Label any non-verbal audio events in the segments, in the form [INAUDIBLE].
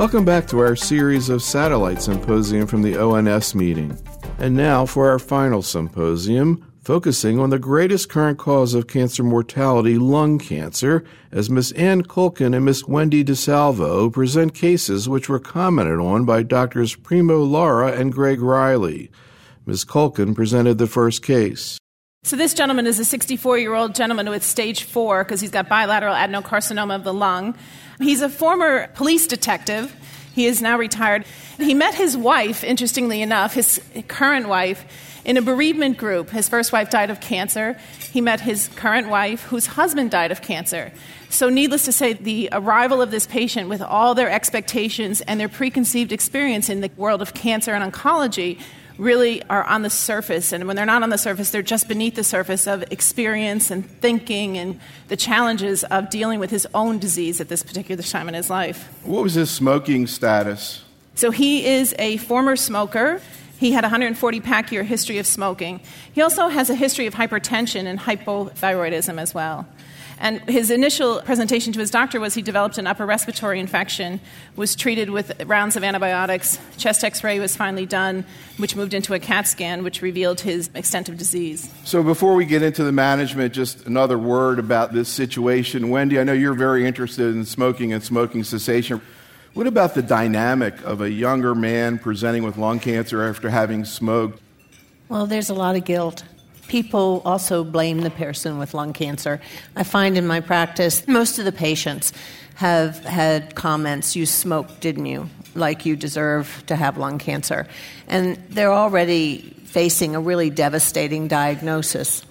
Welcome back to our series of satellite symposium from the ONS meeting. And now for our final symposium, focusing on the greatest current cause of cancer mortality, lung cancer, as Miss Ann Culkin and Miss Wendy DeSalvo present cases which were commented on by Doctors Primo Lara and Greg Riely. Ms. Culkin presented the first case. So, this gentleman is a 64 year old gentleman with stage four because he's got bilateral adenocarcinoma of the lung. He's a former police detective. He is now retired. He met his wife, interestingly enough, his current wife, in a bereavement group. His first wife died of cancer. He met his current wife, whose husband died of cancer. So, needless to say, the arrival of this patient with all their expectations and their preconceived experience in the world of cancer and oncology really are on the surface. And when they're not on the surface, they're just beneath the surface of experience and thinking and the challenges of dealing with his own disease at this particular time in his life. What was his smoking status? So he is a former smoker. He had a 140 pack year history of smoking. He also has a history of hypertension and hypothyroidism as well. And his initial presentation to his doctor was he developed an upper respiratory infection, was treated with rounds of antibiotics. Chest x ray was finally done, which moved into a CAT scan, which revealed his extent of disease. So, before we get into the management, just another word about this situation. Wendy, I know you're very interested in smoking and smoking cessation. What about the dynamic of a younger man presenting with lung cancer after having smoked? Well, there's a lot of guilt people also blame the person with lung cancer. I find in my practice, most of the patients have had comments, you smoked, didn't you? Like you deserve to have lung cancer. And they're already facing a really devastating diagnosis.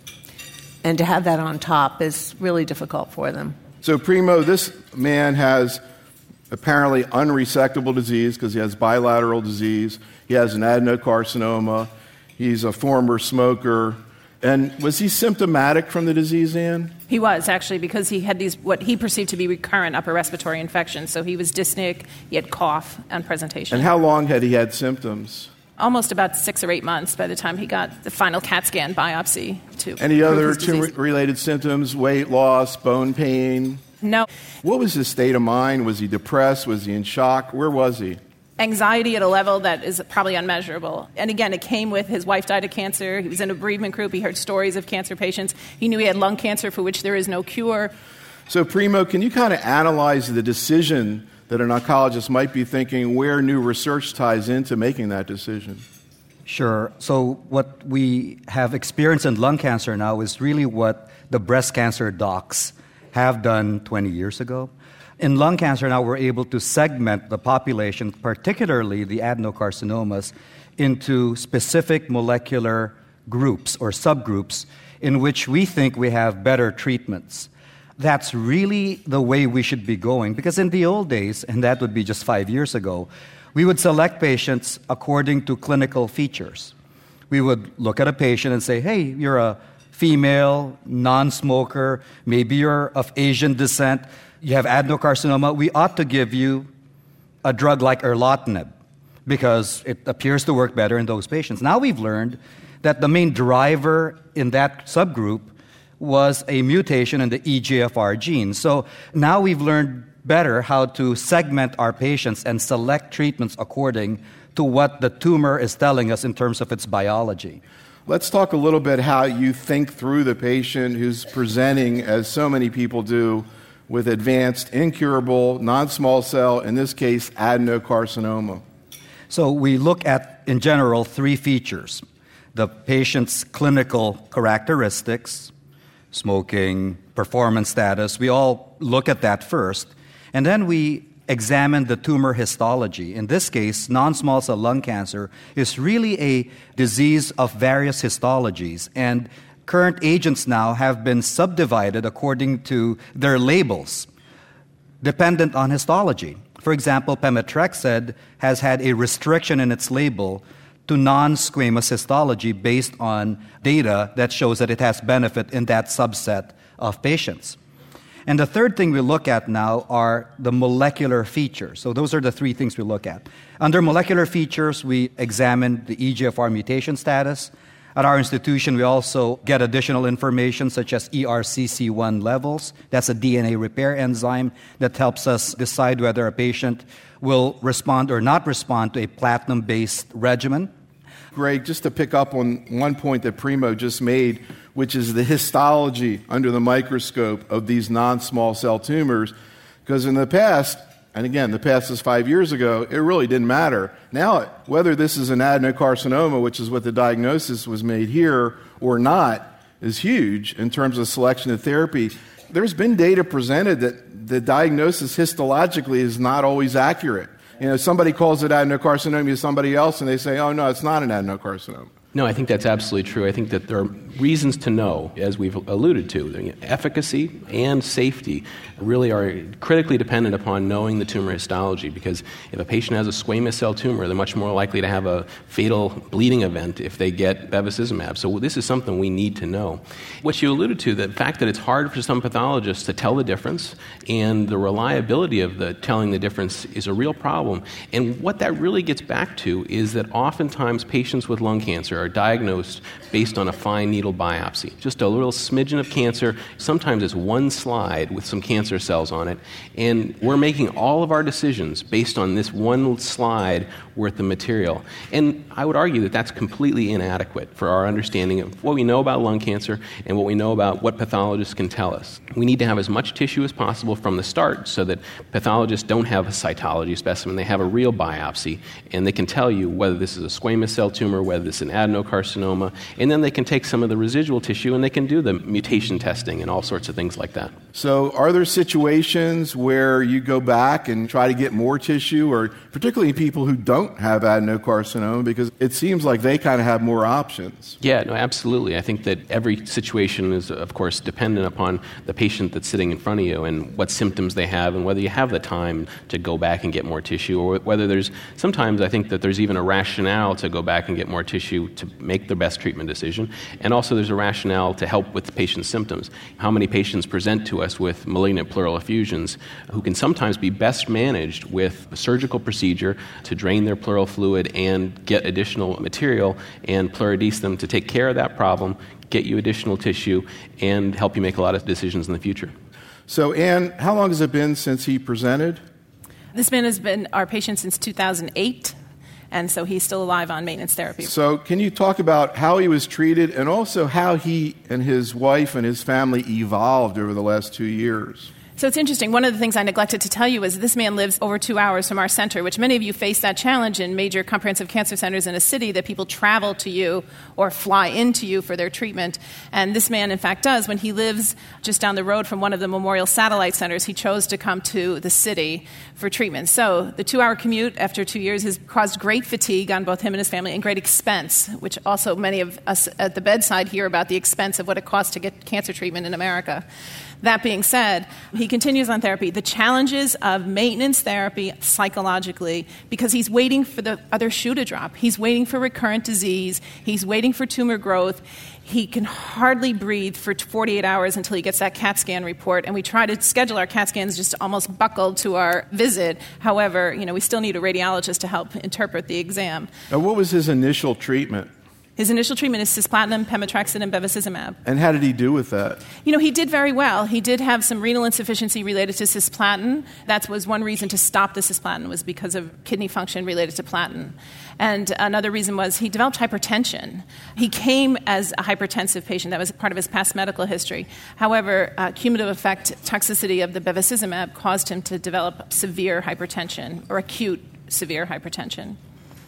And to have that on top is really difficult for them. So, Primo, this man has apparently unresectable disease because he has bilateral disease. He has an adenocarcinoma. He's a former smoker. And was he symptomatic from the disease, Ann? He was actually because he had these what he perceived to be recurrent upper respiratory infections. So he was dyspneic, he had cough on presentation. And how long had he had symptoms? Almost about six or eight months by the time he got the final CAT scan biopsy. To any other tumor-related symptoms? Weight loss, bone pain? No. What was his state of mind? Was he depressed? Was he in shock? Where was he? Anxiety at a level that is probably unmeasurable. And again, it came with his wife died of cancer. He was in a bereavement group. He heard stories of cancer patients. He knew he had lung cancer for which there is no cure. So, Primo, can you kind of analyze the decision that an oncologist might be thinking where new research ties into making that decision? Sure. So, what we have experienced in lung cancer now is really what the breast cancer docs have done 20 years ago. In lung cancer, now we're able to segment the population, particularly the adenocarcinomas, into specific molecular groups or subgroups in which we think we have better treatments. That's really the way we should be going because in the old days, and that would be just five years ago, we would select patients according to clinical features. We would look at a patient and say, hey, you're a female, non smoker, maybe you're of Asian descent you have adenocarcinoma, we ought to give you a drug like erlotinib because it appears to work better in those patients. Now we've learned that the main driver in that subgroup was a mutation in the EGFR gene. So now we've learned better how to segment our patients and select treatments according to what the tumor is telling us in terms of its biology. Let's talk a little bit how you think through the patient who's presenting, as so many people do, with advanced, incurable, non small cell, in this case, adenocarcinoma? So we look at, in general, three features the patient's clinical characteristics, smoking, performance status. We all look at that first. And then we examine the tumor histology. In this case, non small cell lung cancer is really a disease of various histologies. And current agents now have been subdivided according to their labels, dependent on histology. For example, pemetrexed has had a restriction in its label to non squamous histology based on data that shows that it has benefit in that subset of patients. And the third thing we look at now are the molecular features. So, those are the three things we look at. Under molecular features, we examine the EGFR mutation status, At our institution, we also get additional information such as ERCC1 levels. That's a DNA repair enzyme that helps us decide whether a patient will respond or not respond to a platinum based regimen. Greg, just to pick up on one point that Primo just made, which is the histology under the microscope of these non small cell tumors, because in the past, and again, the past is five years ago, it really didn't matter. Now, whether this is an adenocarcinoma, which is what the diagnosis was made here, or not, is huge in terms of selection of therapy. There's been data presented that the diagnosis histologically is not always accurate. You know, somebody calls it adenocarcinoma to somebody else, and they say, oh, no, it's not an adenocarcinoma. No, I think that's absolutely true. I think that there are reasons to know, as we've alluded to. Efficacy and safety really are critically dependent upon knowing the tumor histology because if a patient has a squamous cell tumor, they're much more likely to have a fatal bleeding event if they get bevacizumab. So this is something we need to know. What you alluded to, the fact that it's hard for some pathologists to tell the difference and the reliability of the telling the difference is a real problem. And what that really gets back to is that oftentimes patients with lung cancer are diagnosed based on a fine needle biopsy. Just a little smidgen of cancer. Sometimes it's one slide with some cancer cells on it. And we're making all of our decisions based on this one slide worth of material. And I would argue that that's completely inadequate for our understanding of what we know about lung cancer and what we know about what pathologists can tell us. We need to have as much tissue as possible from the start so that pathologists don't have a cytology specimen, they have a real biopsy, and they can tell you whether this is a squamous cell tumor, whether this is an adenocarcinoma, and then they can take some of the residual tissue and they can do the mutation testing and all sorts of things like that. So, are there situations where you go back and try to get more tissue, or particularly people who don't have adenocarcinoma, because it seems like they kind of have more options? Yeah, no, absolutely. I think that every situation is, of course, dependent upon the patient that's sitting in front of you and what symptoms they have, and whether you have the time to go back and get more tissue, or whether there's sometimes I think that there's even a rationale to go back and get more tissue to make the best treatment decision, and also there's a rationale to help with the patient's symptoms. How many patients present to us with malignant pleural effusions who can sometimes be best managed with a surgical procedure to drain their pleural fluid and get additional material and pleurodese them to take care of that problem, get you additional tissue, and help you make a lot of decisions in the future. So, Anne, how long has it been since he presented? This man has been our patient since 2008 and so he's still alive on maintenance therapy. So, can you talk about how he was treated and also how he and his wife and his family evolved over the last two years? So it's interesting. One of the things I neglected to tell you is this man lives over two hours from our center, which many of you face that challenge in major comprehensive cancer centers in a city that people travel to you or fly into you for their treatment. And this man, in fact, does. When he lives just down the road from one of the memorial satellite centers, he chose to come to the city for treatment. So the two hour commute after two years has caused great fatigue on both him and his family and great expense, which also many of us at the bedside hear about the expense of what it costs to get cancer treatment in America. That being said, he continues on therapy. The challenges of maintenance therapy psychologically, because he's waiting for the other shoe to drop. He's waiting for recurrent disease, he's waiting for tumor growth. He can hardly breathe for 48 hours until he gets that CAT scan report, and we try to schedule our CAT scans just almost buckled to our visit. However, you know, we still need a radiologist to help interpret the exam. Now, what was his initial treatment? His initial treatment is cisplatin, pemetrexed, and bevacizumab. And how did he do with that? You know, he did very well. He did have some renal insufficiency related to cisplatin. That was one reason to stop the cisplatin was because of kidney function related to platin. And another reason was he developed hypertension. He came as a hypertensive patient. That was part of his past medical history. However, uh, cumulative effect toxicity of the bevacizumab caused him to develop severe hypertension or acute severe hypertension.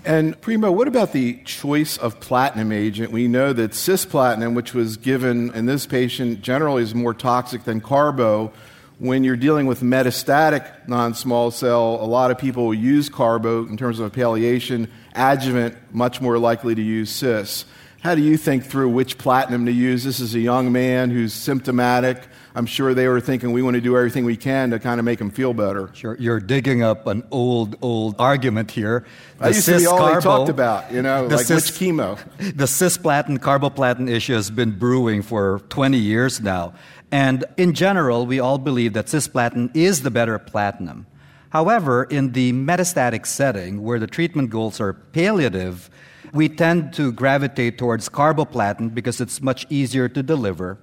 And Primo, what about the choice of platinum agent? We know that cisplatin, which was given in this patient, generally is more toxic than carbo. When you're dealing with metastatic non small cell, a lot of people use carbo in terms of a palliation. Adjuvant, much more likely to use cis. How do you think through which platinum to use? This is a young man who's symptomatic. I'm sure they were thinking we want to do everything we can to kind of make them feel better. Sure, you're digging up an old, old argument here. The used to be all carbo, they talked about, you know, like cis, which chemo. [LAUGHS] The cisplatin carboplatin issue has been brewing for 20 years now. And in general, we all believe that cisplatin is the better platinum. However, in the metastatic setting, where the treatment goals are palliative, we tend to gravitate towards carboplatin because it's much easier to deliver,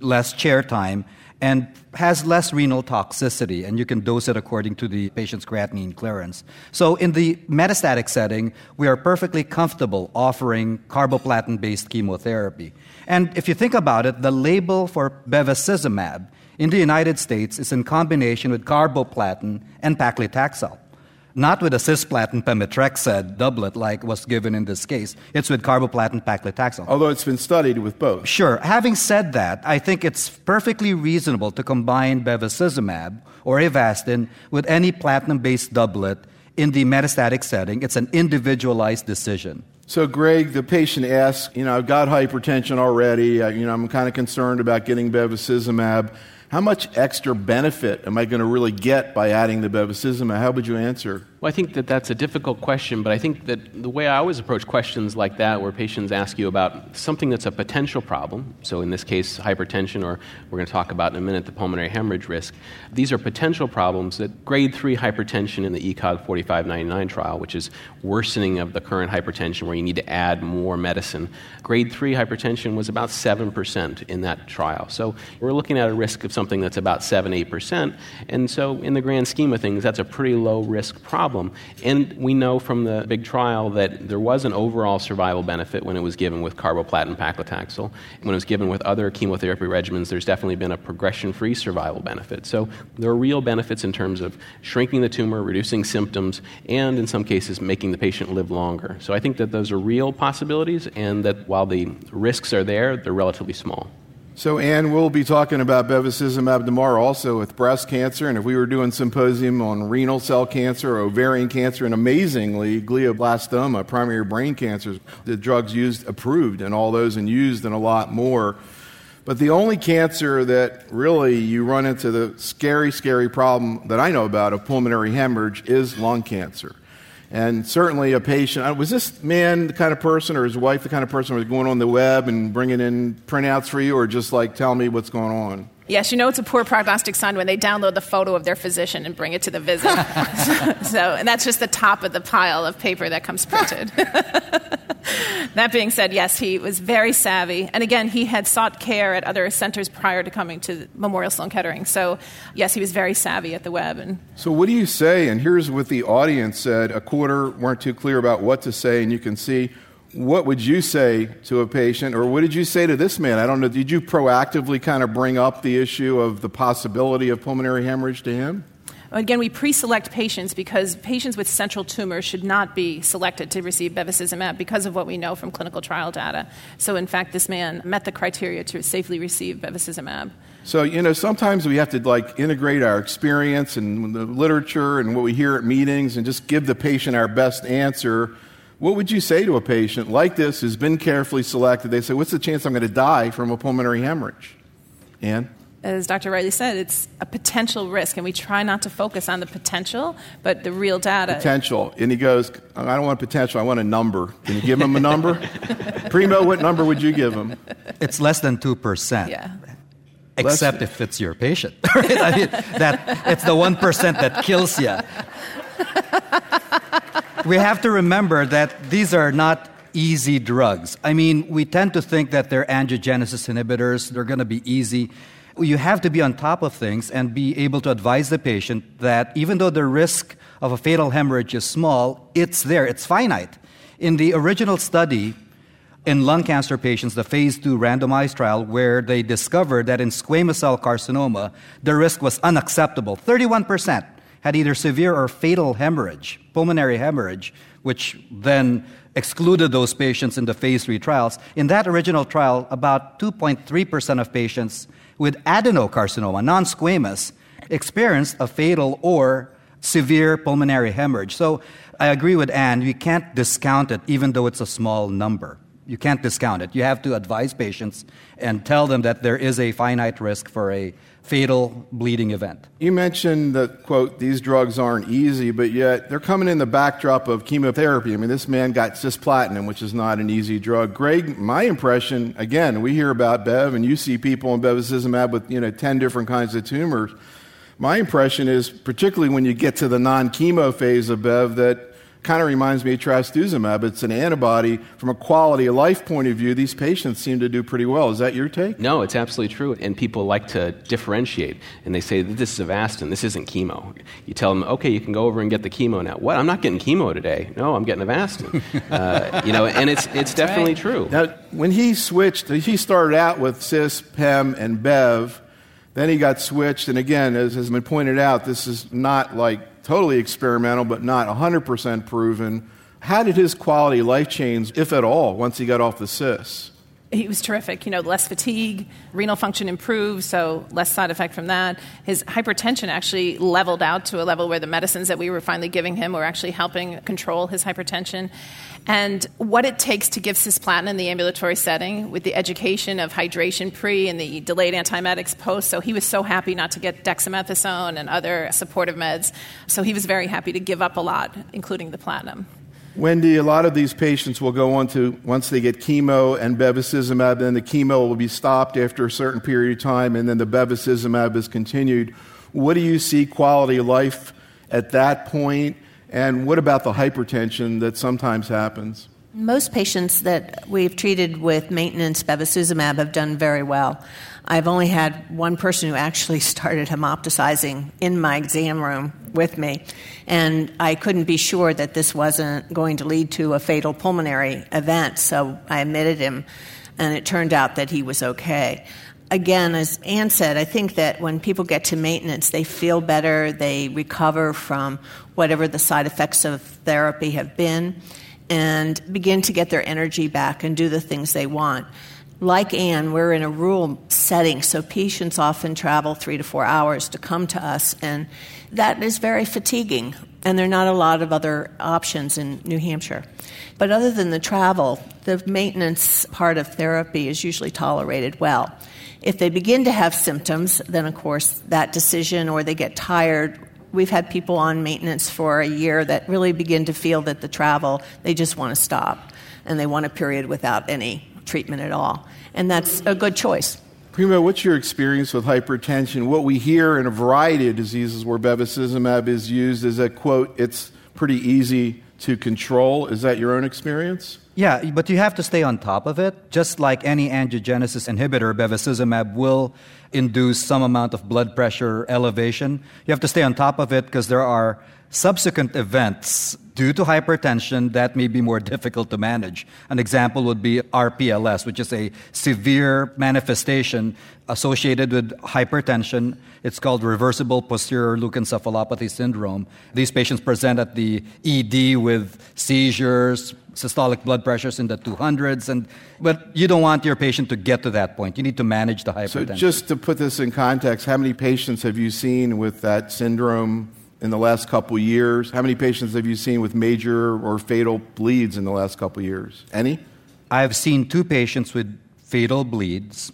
less chair time, and has less renal toxicity, and you can dose it according to the patient's creatinine clearance. So, in the metastatic setting, we are perfectly comfortable offering carboplatin based chemotherapy. And if you think about it, the label for bevacizumab in the United States is in combination with carboplatin and paclitaxel not with a cisplatin pemetrexed doublet like was given in this case. It's with carboplatin paclitaxel. Although it's been studied with both. Sure. Having said that, I think it's perfectly reasonable to combine bevacizumab or Avastin with any platinum-based doublet in the metastatic setting. It's an individualized decision. So, Greg, the patient asks, you know, I've got hypertension already. Uh, you know, I'm kind of concerned about getting bevacizumab. How much extra benefit am I going to really get by adding the bevacizumab? How would you answer? Well, I think that that's a difficult question, but I think that the way I always approach questions like that, where patients ask you about something that's a potential problem, so in this case, hypertension, or we're going to talk about in a minute the pulmonary hemorrhage risk, these are potential problems that grade 3 hypertension in the ECOG 4599 trial, which is worsening of the current hypertension where you need to add more medicine, grade 3 hypertension was about 7% in that trial. So we're looking at a risk of something that's about 7 8%, and so in the grand scheme of things, that's a pretty low risk problem problem. And we know from the big trial that there was an overall survival benefit when it was given with carboplatin paclitaxel. When it was given with other chemotherapy regimens, there's definitely been a progression free survival benefit. So there are real benefits in terms of shrinking the tumor, reducing symptoms, and in some cases, making the patient live longer. So I think that those are real possibilities, and that while the risks are there, they're relatively small. So, Anne, we'll be talking about bevacizumab tomorrow also with breast cancer. And if we were doing symposium on renal cell cancer, ovarian cancer, and amazingly, glioblastoma, primary brain cancers, the drugs used approved and all those and used and a lot more. But the only cancer that really you run into the scary, scary problem that I know about of pulmonary hemorrhage is lung cancer. And certainly a patient, uh, was this man the kind of person or his wife the kind of person who was going on the web and bringing in printouts for you or just like tell me what's going on? Yes, you know it's a poor prognostic sign when they download the photo of their physician and bring it to the visit. [LAUGHS] so, and that's just the top of the pile of paper that comes printed. [LAUGHS] that being said, yes, he was very savvy. And again, he had sought care at other centers prior to coming to Memorial Sloan Kettering. So, yes, he was very savvy at the web. And so, what do you say? And here's what the audience said a quarter weren't too clear about what to say, and you can see what would you say to a patient, or what did you say to this man? I don't know. Did you proactively kind of bring up the issue of the possibility of pulmonary hemorrhage to him? Again, we pre select patients because patients with central tumors should not be selected to receive bevacizumab because of what we know from clinical trial data. So, in fact, this man met the criteria to safely receive bevacizumab. So, you know, sometimes we have to like integrate our experience and the literature and what we hear at meetings and just give the patient our best answer what would you say to a patient like this who's been carefully selected? They say, What's the chance I'm going to die from a pulmonary hemorrhage? Anne? As Dr. Riely said, it's a potential risk, and we try not to focus on the potential, but the real data. Potential. And he goes, I don't want potential, I want a number. Can you give him a number? [LAUGHS] Primo, what number would you give him? It's less than 2%. Yeah. Except if it's your patient. [LAUGHS] Right? I mean, that, it's the 1% that kills you [LAUGHS] we have to remember that these are not easy drugs. I mean, we tend to think that they're angiogenesis inhibitors, they're going to be easy. You have to be on top of things and be able to advise the patient that even though the risk of a fatal hemorrhage is small, it's there, it's finite. In the original study, in lung cancer patients, the phase two randomized trial, where they discovered that in squamous cell carcinoma, the risk was unacceptable 31% had either severe or fatal hemorrhage, pulmonary hemorrhage, which then excluded those patients in the phase three trials. In that original trial, about 2.3% of patients with adenocarcinoma, non squamous, experienced a fatal or severe pulmonary hemorrhage. So I agree with Anne, you can't discount it even though it's a small number. You can't discount it. You have to advise patients and tell them that there is a finite risk for a fatal bleeding event. You mentioned that, quote, these drugs aren't easy, but yet they're coming in the backdrop of chemotherapy. I mean, this man got cisplatin, which is not an easy drug. Greg, my impression, again, we hear about Bev, and you see people on bevacizumab with, you know, 10 different kinds of tumors. My impression is, particularly when you get to the non chemo phase of Bev, that kind of reminds me of trastuzumab. It's an antibody. From a quality of life point of view, these patients seem to do pretty well. Is that your take? No, it's absolutely true. And people like to differentiate. And they say, this is Avastin, this isn't chemo. You tell them, okay, you can go over and get the chemo now. What? I'm not getting chemo today. No, I'm getting Avastin. [LAUGHS] uh, you know, and it's, it's definitely right. true. Now, when he switched, he started out with CIS, PEM, and BEV. Then he got switched. And again, as has been pointed out, this is not like totally experimental, but not 100% proven. How did his quality life change, if at all, once he got off the CIS? He was terrific. You know, less fatigue, renal function improved, so less side effect from that. His hypertension actually leveled out to a level where the medicines that we were finally giving him were actually helping control his hypertension. And what it takes to give cisplatin in the ambulatory setting with the education of hydration pre and the delayed antiemetics post. So he was so happy not to get dexamethasone and other supportive meds. So he was very happy to give up a lot, including the platinum. Wendy, a lot of these patients will go on to, once they get chemo and bevacizumab, then the chemo will be stopped after a certain period of time, and then the bevacizumab is continued. What do you see quality of life at that point, and what about the hypertension that sometimes happens? Most patients that we've treated with maintenance bevacizumab have done very well. I've only had one person who actually [LAUGHS] started hemoptysizing in my exam room with me, and I couldn't be sure that this wasn't going to lead to a fatal pulmonary event, so I admitted him, and it turned out that he was okay. Again, as Anne said, I think that when people get to maintenance, they feel better, they recover from whatever the side effects of therapy have been and begin to get their energy back and do the things they want. Like Anne, we're in a rural setting, so patients often travel three to four hours to come to us, and that is very fatiguing. And there are not a lot of other options in New Hampshire. But other than the travel, the maintenance part of therapy is usually tolerated well. If they begin to have symptoms, then of course that decision or they get tired we've had people on maintenance for a year that really begin to feel that the travel, they just want to stop and they want a period without any treatment at all. And that's a good choice. Primo, what's your experience with hypertension? What we hear in a variety of diseases where bevacizumab is used is that, quote, it's pretty easy to control. Is that your own experience? Yeah, but you have to stay on top of it. Just like any angiogenesis inhibitor, bevacizumab will induce some amount of blood pressure elevation. You have to stay on top of it because there are subsequent events due to hypertension that may be more difficult to manage. An example would be RPLS, which is a severe manifestation associated with hypertension. It's called reversible posterior leukoencephalopathy syndrome. These patients present at the ED with seizures, systolic blood pressures in the 200s and but you don't want your patient to get to that point you need to manage the hypertension so just to put this in context how many patients have you seen with that syndrome in the last couple years how many patients have you seen with major or fatal bleeds in the last couple years any i've seen two patients with fatal bleeds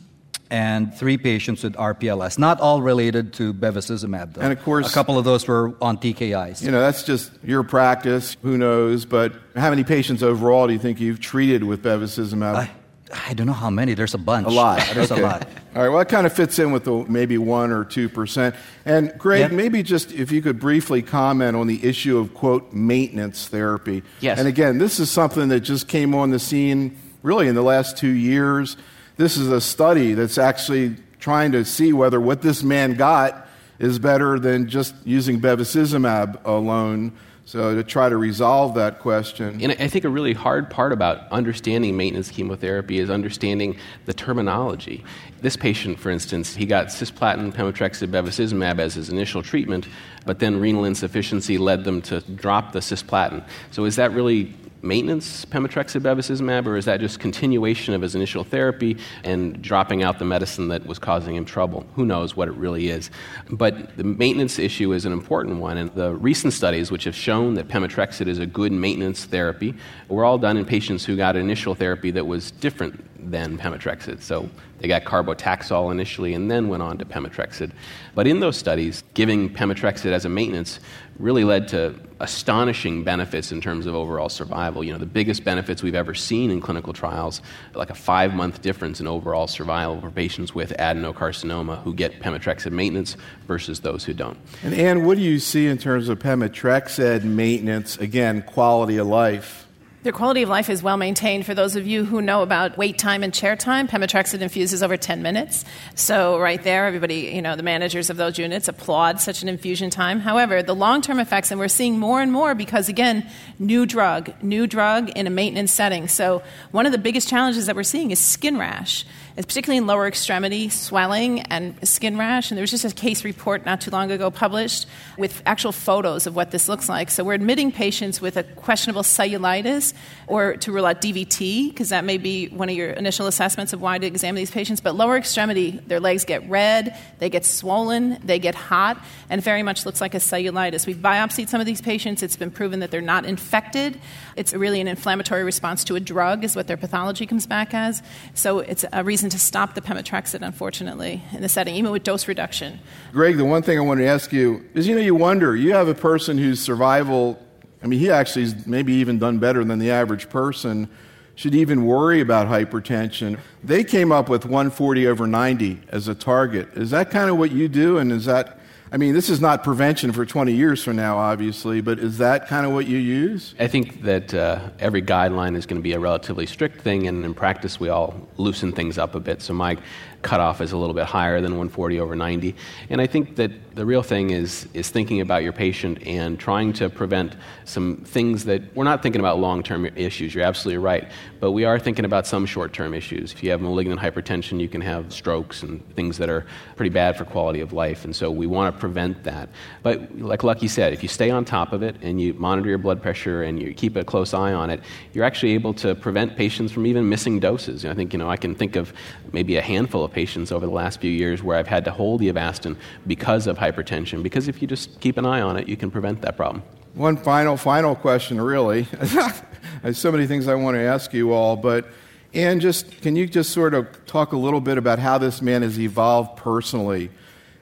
and three patients with RPLS, not all related to bevacizumab. Though. And of course, a couple of those were on TKIs. You know, that's just your practice. Who knows? But how many patients overall do you think you've treated with bevacizumab? I, I don't know how many. There's a bunch. A lot. [LAUGHS] There's okay. a lot. All right. Well, that kind of fits in with the maybe one or two percent. And Greg, maybe just if you could briefly comment on the issue of quote maintenance therapy. Yes. And again, this is something that just came on the scene really in the last two years. This is a study that's actually trying to see whether what this man got is better than just using bevacizumab alone. So, to try to resolve that question. And I think a really hard part about understanding maintenance chemotherapy is understanding the terminology. This patient, for instance, he got cisplatin, pemetrexed, bevacizumab as his initial treatment, but then renal insufficiency led them to drop the cisplatin. So, is that really maintenance pemetrexed bevacizumab, or is that just continuation of his initial therapy and dropping out the medicine that was causing him trouble? Who knows what it really is? But the maintenance issue is an important one, and the recent studies which have shown that pemetrexed is a good maintenance therapy were all done in patients who got initial therapy that was different than pemetrexed. So they got carbotaxol initially and then went on to pemetrexed. But in those studies, giving pemetrexed as a maintenance really led to astonishing benefits in terms of overall survival. You know, the biggest benefits we've ever seen in clinical trials, like a five month difference in overall survival for patients with adenocarcinoma who get pemetrexed maintenance versus those who don't. And Anne, what do you see in terms of pemetrexed maintenance? Again, quality of life. Their quality of life is well maintained. For those of you who know about wait time and chair time, pemetrexed infuses over 10 minutes. So right there, everybody, you know, the managers of those units applaud such an infusion time. However, the long-term effects, and we're seeing more and more because, again, new drug, new drug in a maintenance setting. So one of the biggest challenges that we're seeing is skin rash particularly in lower extremity swelling and skin rash. And there was just a case report not too long ago published with actual photos of what this looks like. So we're admitting patients with a questionable cellulitis or to rule out DVT, because that may be one of your initial assessments of why to examine these patients. But lower extremity, their legs get red, they get swollen, they get hot, and very much looks like a cellulitis. We've biopsied some of these patients. It's been proven that they're not infected. It's really an inflammatory response to a drug, is what their pathology comes back as. So it's a reason to stop the pemetrexed, unfortunately, in the setting, even with dose reduction. Greg, the one thing I wanted to ask you is you know, you wonder, you have a person whose survival, I mean, he actually has maybe even done better than the average person, should even worry about hypertension. They came up with 140 over 90 as a target. Is that kind of what you do? And is that I mean, this is not prevention for 20 years from now, obviously, but is that kind of what you use? I think that uh, every guideline is going to be a relatively strict thing, and in practice, we all loosen things up a bit. So, my cutoff is a little bit higher than 140 over 90. And I think that the real thing is, is thinking about your patient and trying to prevent some things that we're not thinking about long term issues. You're absolutely right. But we are thinking about some short term issues. If you have malignant hypertension, you can have strokes and things that are pretty bad for quality of life. And so we want to prevent that. But like Lucky said, if you stay on top of it and you monitor your blood pressure and you keep a close eye on it, you're actually able to prevent patients from even missing doses. I think, you know, I can think of maybe a handful of patients over the last few years where I've had to hold the Avastin because of hypertension, because if you just keep an eye on it, you can prevent that problem. One final, final question, really. [LAUGHS] There's so many things I want to ask you all, but Anne, just can you just sort of talk a little bit about how this man has evolved personally?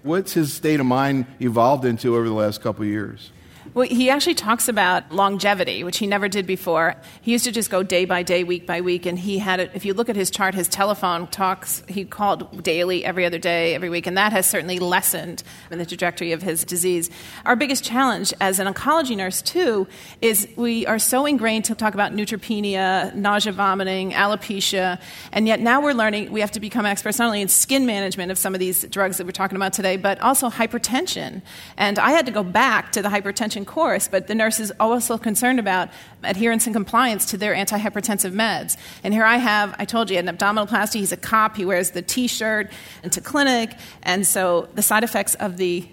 What's his state of mind evolved into over the last couple years? Well, he actually talks about longevity, which he never did before. He used to just go day by day, week by week, and he had it. If you look at his chart, his telephone talks, he called daily, every other day, every week, and that has certainly lessened in the trajectory of his disease. Our biggest challenge as an oncology nurse, too, is we are so ingrained to talk about neutropenia, nausea, vomiting, alopecia, and yet now we're learning we have to become experts not only in skin management of some of these drugs that we're talking about today, but also hypertension. And I had to go back to the hypertension course, but the nurse is also concerned about adherence and compliance to their antihypertensive meds. And here I have, I told you, an abdominoplasty. He's a cop. He wears the T-shirt into clinic, and so the side effects of the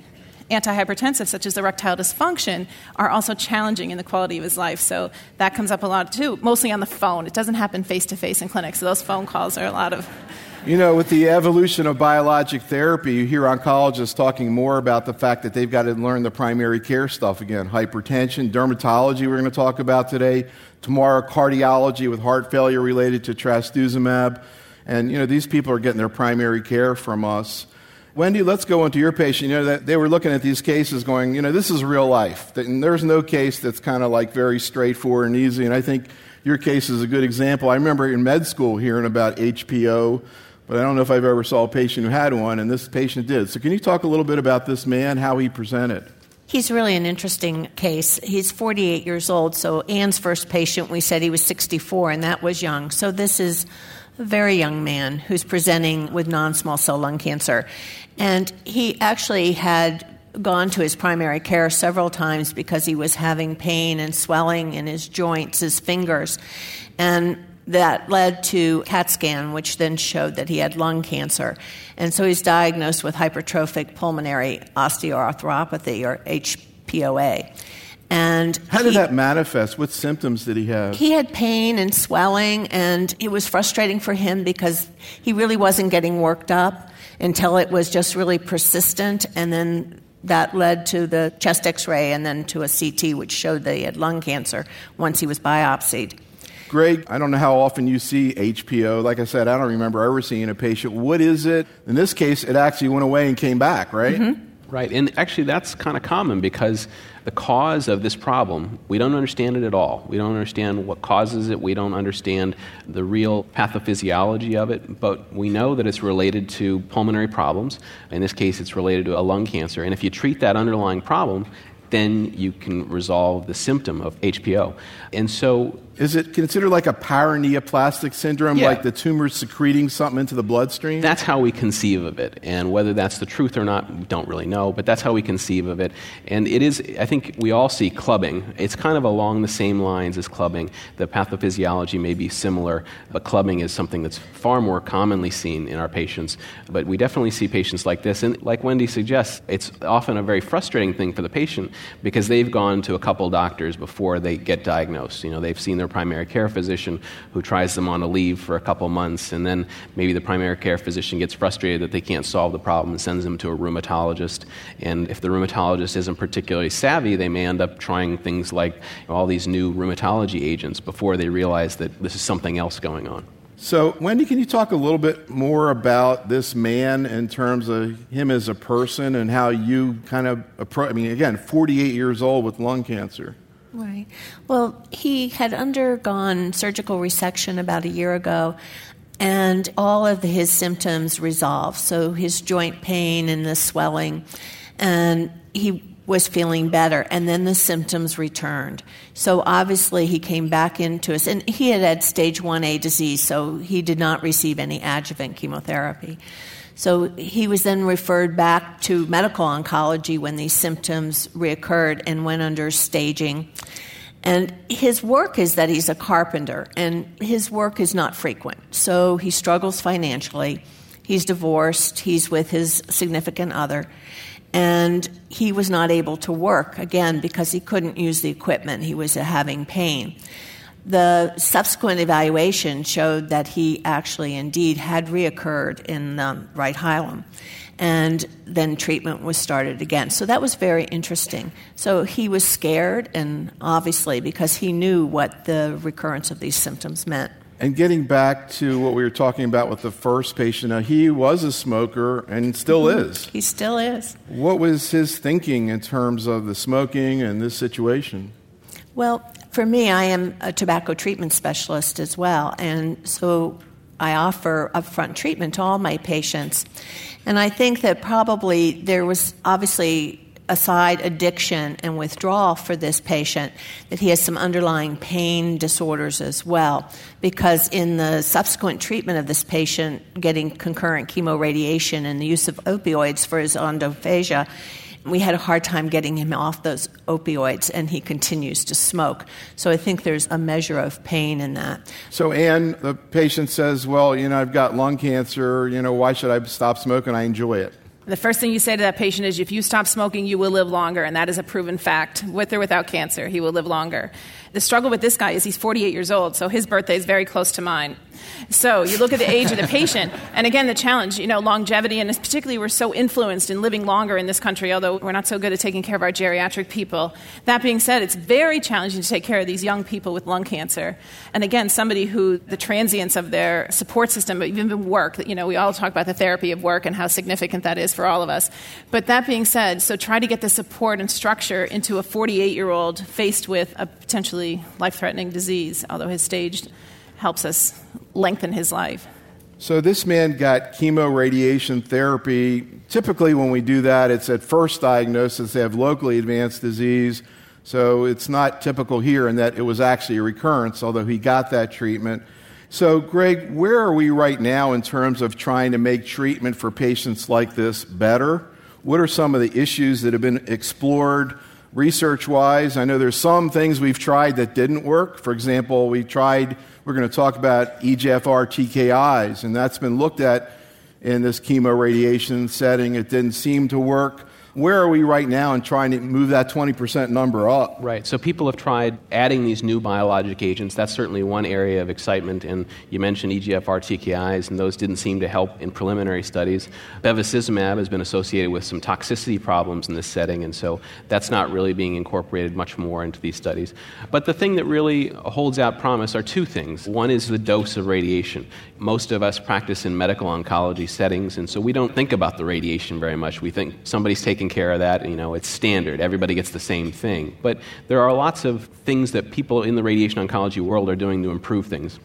antihypertensive, such as erectile dysfunction, are also challenging in the quality of his life. So that comes up a lot too, mostly on the phone. It doesn't happen face to face in clinic, so those phone calls are a lot of you know, with the evolution of biologic therapy, you hear oncologists talking more about the fact that they've got to learn the primary care stuff again hypertension, dermatology, we're going to talk about today, tomorrow, cardiology with heart failure related to trastuzumab. And, you know, these people are getting their primary care from us. Wendy, let's go into your patient. You know, they were looking at these cases going, you know, this is real life. And there's no case that's kind of like very straightforward and easy. And I think your case is a good example. I remember in med school hearing about HPO but I don't know if I've ever saw a patient who had one, and this patient did. So, can you talk a little bit about this man, how he presented? He's really an interesting case. He's 48 years old, so Anne's first patient, we said he was 64, and that was young. So, this is a very young man who's presenting with non small cell lung cancer. And he actually had gone to his primary care several times because he was having pain and swelling in his joints, his fingers. And that led to CAT scan, which then showed that he had lung cancer. And so he's diagnosed with hypertrophic pulmonary osteoarthropathy, or HPOA. And how did he, that manifest? What symptoms did he have? He had pain and swelling, and it was frustrating for him because he really wasn't getting worked up until it was just really persistent, and then that led to the chest x ray and then to a CT, which showed that he had lung cancer once he was biopsied. Greg, I don't know how often you see HPO. Like I said, I don't remember ever seeing a patient. What is it? In this case, it actually went away and came back, right? Mm-hmm. Right, and actually that's kind of common because the cause of this problem, we don't understand it at all. We don't understand what causes it, we don't understand the real pathophysiology of it, but we know that it's related to pulmonary problems. In this case, it's related to a lung cancer. And if you treat that underlying problem, then you can resolve the symptom of HPO. And so is it considered like a paraneoplastic syndrome, yeah. like the tumor secreting something into the bloodstream? That's how we conceive of it. And whether that's the truth or not, we don't really know, but that's how we conceive of it. And it is, I think we all see clubbing. It's kind of along the same lines as clubbing. The pathophysiology may be similar, but clubbing is something that's far more commonly seen in our patients. But we definitely see patients like this. And like Wendy suggests, it's often a very frustrating thing for the patient because they've gone to a couple doctors before they get diagnosed. You know, they've seen their their primary care physician who tries them on a leave for a couple months, and then maybe the primary care physician gets frustrated that they can't solve the problem and sends them to a rheumatologist. And if the rheumatologist isn't particularly savvy, they may end up trying things like all these new rheumatology agents before they realize that this is something else going on. So, Wendy, can you talk a little bit more about this man in terms of him as a person and how you kind of approach? I mean, again, 48 years old with lung cancer. Right. Well, he had undergone surgical resection about a year ago, and all of his symptoms resolved. So his joint pain and the swelling, and he was feeling better, and then the symptoms returned. So obviously, he came back into us, and he had had stage 1A disease, so he did not receive any adjuvant chemotherapy. So he was then referred back to medical oncology when these symptoms reoccurred and went under staging. And his work is that he's a carpenter, and his work is not frequent. So he struggles financially. He's divorced, he's with his significant other, and he was not able to work again because he couldn't use the equipment. He was having pain. The subsequent evaluation showed that he actually indeed had reoccurred in the right hilum. And then treatment was started again. So that was very interesting. So he was scared, and obviously, because he knew what the recurrence of these symptoms meant. And getting back to what we were talking about with the first patient, now he was a smoker and still mm-hmm. is. He still is. What was his thinking in terms of the smoking and this situation? Well, for me, I am a tobacco treatment specialist as well, and so I offer upfront treatment to all my patients. And I think that probably there was obviously aside addiction and withdrawal for this patient, that he has some underlying pain disorders as well. Because in the subsequent treatment of this patient, getting concurrent chemoradiation and the use of opioids for his achondroplasia, we had a hard time getting him off those opioids, and he continues to smoke. So I think there's a measure of pain in that. So, Anne, the patient says, Well, you know, I've got lung cancer. You know, why should I stop smoking? I enjoy it. The first thing you say to that patient is if you stop smoking, you will live longer, and that is a proven fact. With or without cancer, he will live longer. The struggle with this guy is he's 48 years old, so his birthday is very close to mine. So you look at the age of the patient, and again, the challenge, you know, longevity, and particularly we're so influenced in living longer in this country, although we're not so good at taking care of our geriatric people. That being said, it's very challenging to take care of these young people with lung cancer. And again, somebody who the transience of their support system, even work, you know, we all talk about the therapy of work and how significant that is for all of us. But that being said, so try to get the support and structure into a 48 year old faced with a potentially life threatening disease, although his stage helps us lengthen his life. So, this man got chemo radiation therapy. Typically, when we do that, it's at first diagnosis, they have locally advanced disease. So, it's not typical here in that it was actually a recurrence, although he got that treatment. So, Greg, where are we right now in terms of trying to make treatment for patients like this better? What are some of the issues that have been explored research wise? I know there's some things we've tried that didn't work. For example, we tried we're going to talk about EGFR TKIs, and that's been looked at in this chemoradiation setting. It didn't seem to work. Where are we right now in trying to move that 20% number up? Right. So people have tried adding these new biologic agents. That's certainly one area of excitement. And you mentioned EGFR TKIs, and those didn't seem to help in preliminary studies. Bevacizumab has been associated with some toxicity problems in this setting, and so that's not really being incorporated much more into these studies. But the thing that really holds out promise are two things. One is the dose of radiation. Most of us practice in medical oncology settings, and so we don't think about the radiation very much. We think somebody's taking care of that, you know, it's standard. Everybody gets the same thing. But there are lots of things that people in the radiation oncology world are doing to improve things.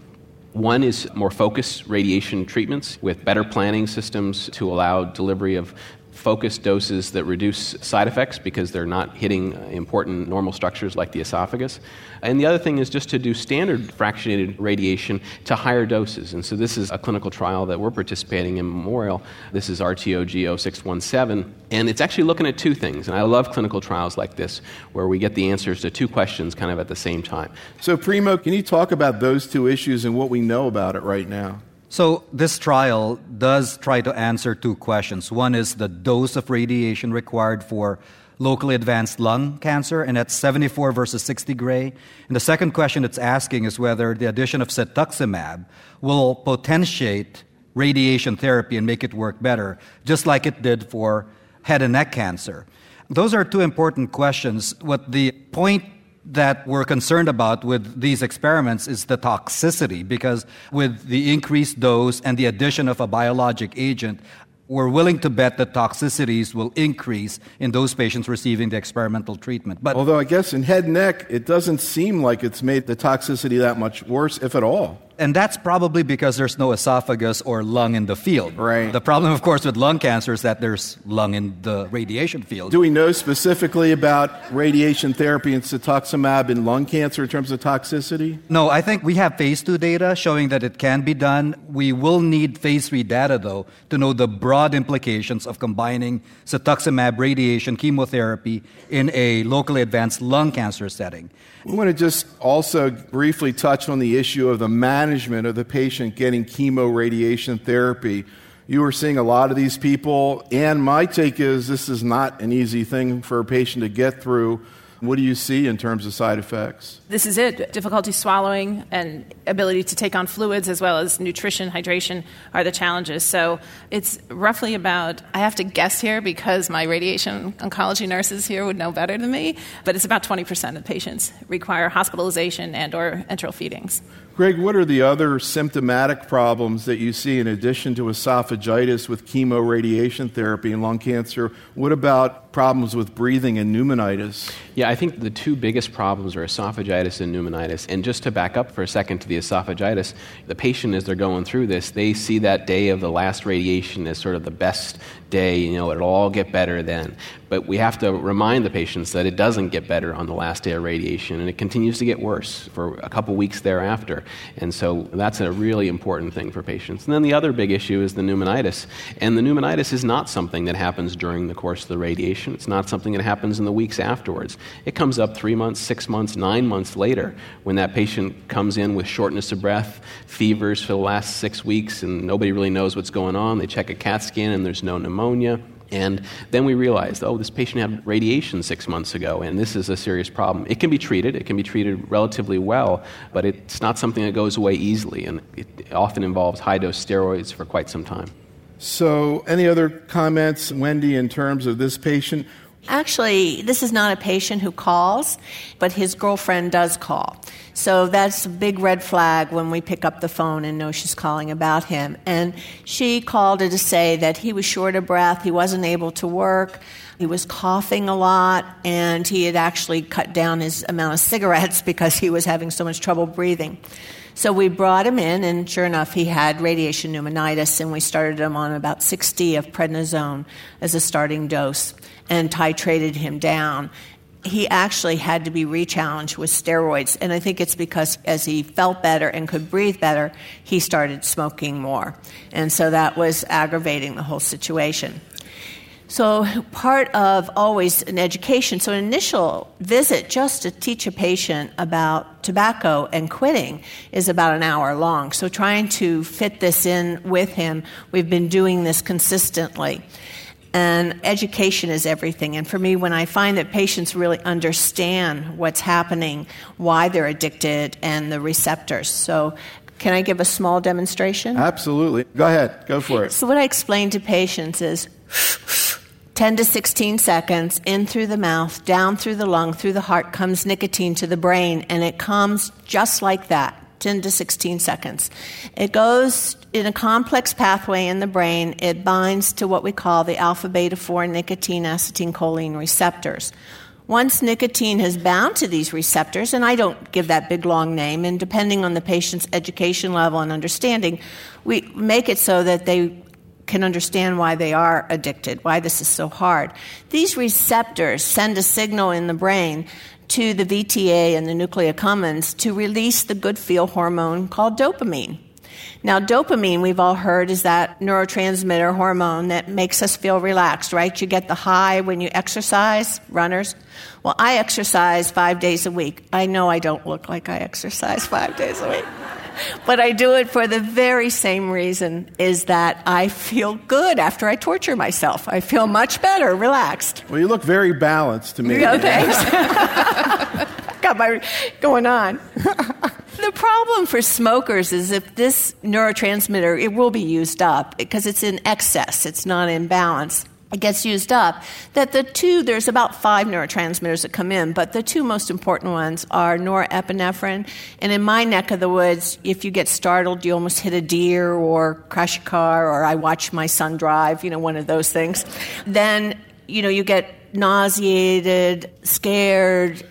One is more focused radiation treatments with better planning systems to allow delivery of focused doses that reduce side effects because they're not hitting important normal structures like the esophagus. And the other thing is just to do standard fractionated radiation to higher doses. And so this is a clinical trial that we're participating in Memorial. This is RTOG 0617. And it's actually looking at two things. And I love clinical trials like this where we get the answers to two questions kind of at the same time. So, Primo, can you talk about those two issues and what we know about it right now? So, this trial does try to answer two questions. One is the dose of radiation required for locally advanced lung cancer, and that's 74 versus 60 gray. And the second question it's asking is whether the addition of cetuximab will potentiate radiation therapy and make it work better, just like it did for head and neck cancer. Those are two important questions. What the point that we're concerned about with these experiments is the toxicity because with the increased dose and the addition of a biologic agent, we're willing to bet that toxicities will increase in those patients receiving the experimental treatment. But although I guess in head and neck, it doesn't seem like it's made the toxicity that much worse, if at all. And that's probably because there's no esophagus or lung in the field. Right. The problem, of course, with lung cancer is that there's lung in the radiation field. Do we know specifically about radiation therapy and cetuximab in lung cancer in terms of toxicity? No, I think we have phase two data showing that it can be done. We will need phase three data, though, to know the broad implications of combining cetuximab radiation chemotherapy in a locally advanced lung cancer setting. We want to just also briefly touch on the issue of the management of the patient getting chemoradiation therapy. You are seeing a lot of these people, and my take is this is not an easy thing for a patient to get through. What do you see in terms of side effects? This is it. Difficulty swallowing and ability to take on fluids as well as nutrition, hydration are the challenges. So it's roughly about, I have to guess here because my radiation oncology nurses here would know better than me, but it's about 20% of patients require hospitalization and or enteral feedings. Greg, what are the other symptomatic problems that you see in addition to esophagitis with chemoradiation therapy and lung cancer? What about problems with breathing and pneumonitis? Yeah, I think the two biggest problems are esophagitis and pneumonitis. And just to back up for a second to the esophagitis, the patient, as they're going through this, they see that day of the last radiation as sort of the best day, you know, it'll all get better then. But we have to remind the patients that it doesn't get better on the last day of radiation, and it continues to get worse for a couple weeks thereafter. And so that's a really important thing for patients. And then the other big issue is the pneumonitis. And the pneumonitis is not something that happens during the course of the radiation, it's not something that happens in the weeks afterwards. It comes up three months, six months, nine months later when that patient comes in with shortness of breath, fevers for the last six weeks, and nobody really knows what's going on. They check a CAT scan and there's no pneumonia. And then we realized, oh, this patient had radiation six months ago, and this is a serious problem. It can be treated, it can be treated relatively well, but it's not something that goes away easily, and it often involves high dose steroids for quite some time. So, any other comments, Wendy, in terms of this patient? Actually, this is not a patient who calls, but his girlfriend does call. So that's a big red flag when we pick up the phone and know she's calling about him. And she called to say that he was short of breath, he wasn't able to work, he was coughing a lot, and he had actually cut down his amount of [LAUGHS] cigarettes because he was having so much trouble breathing. So we brought him in, and sure enough, he had radiation pneumonitis, and we started him on about 60 of prednisone as a starting dose and titrated him down. He actually had to be rechallenged with steroids, and I think it's because as he felt better and could breathe better, he started smoking more. And so that was aggravating the whole situation. So, part of always an education, so an initial visit just to teach a patient about tobacco and quitting is about an hour long. So, trying to fit this in with him, we've been doing this consistently. And education is everything. And for me, when I find that patients really understand what's happening, why they're addicted, and the receptors. So, can I give a small demonstration? Absolutely. Go ahead. Go for it. So, what I explain to patients is [SNIFFS] 10 to 16 seconds in through the mouth, down through the lung, through the heart comes nicotine to the brain, and it comes just like that 10 to 16 seconds. It goes in a complex pathway in the brain, it binds to what we call the alpha beta 4 nicotine acetylcholine receptors. Once nicotine has bound to these receptors, and I don't give that big long name, and depending on the patient's education level and understanding, we make it so that they can understand why they are addicted, why this is so hard. These receptors send a signal in the brain to the VTA and the nucleus accumbens to release the good feel hormone called dopamine. Now, dopamine, we've all heard, is that neurotransmitter hormone that makes us feel relaxed, right? You get the high when you exercise, runners. Well, I exercise five days a week. I know I don't look like I exercise five days a week. [LAUGHS] but I do it for the very same reason is that I feel good after I torture myself. I feel much better, relaxed. Well, you look very balanced to me. No, thanks. [LAUGHS] Got my going on. [LAUGHS] the problem for smokers is if this neurotransmitter it will be used up because it's in excess, it's not in balance it gets used up, that the two, there's about five neurotransmitters that come in, but the two most important ones are norepinephrine. And in my neck of the woods, if you get startled, you almost hit a deer or crash a car, or I watch my son drive, you know, one of those things, then, you know, you get nauseated, scared,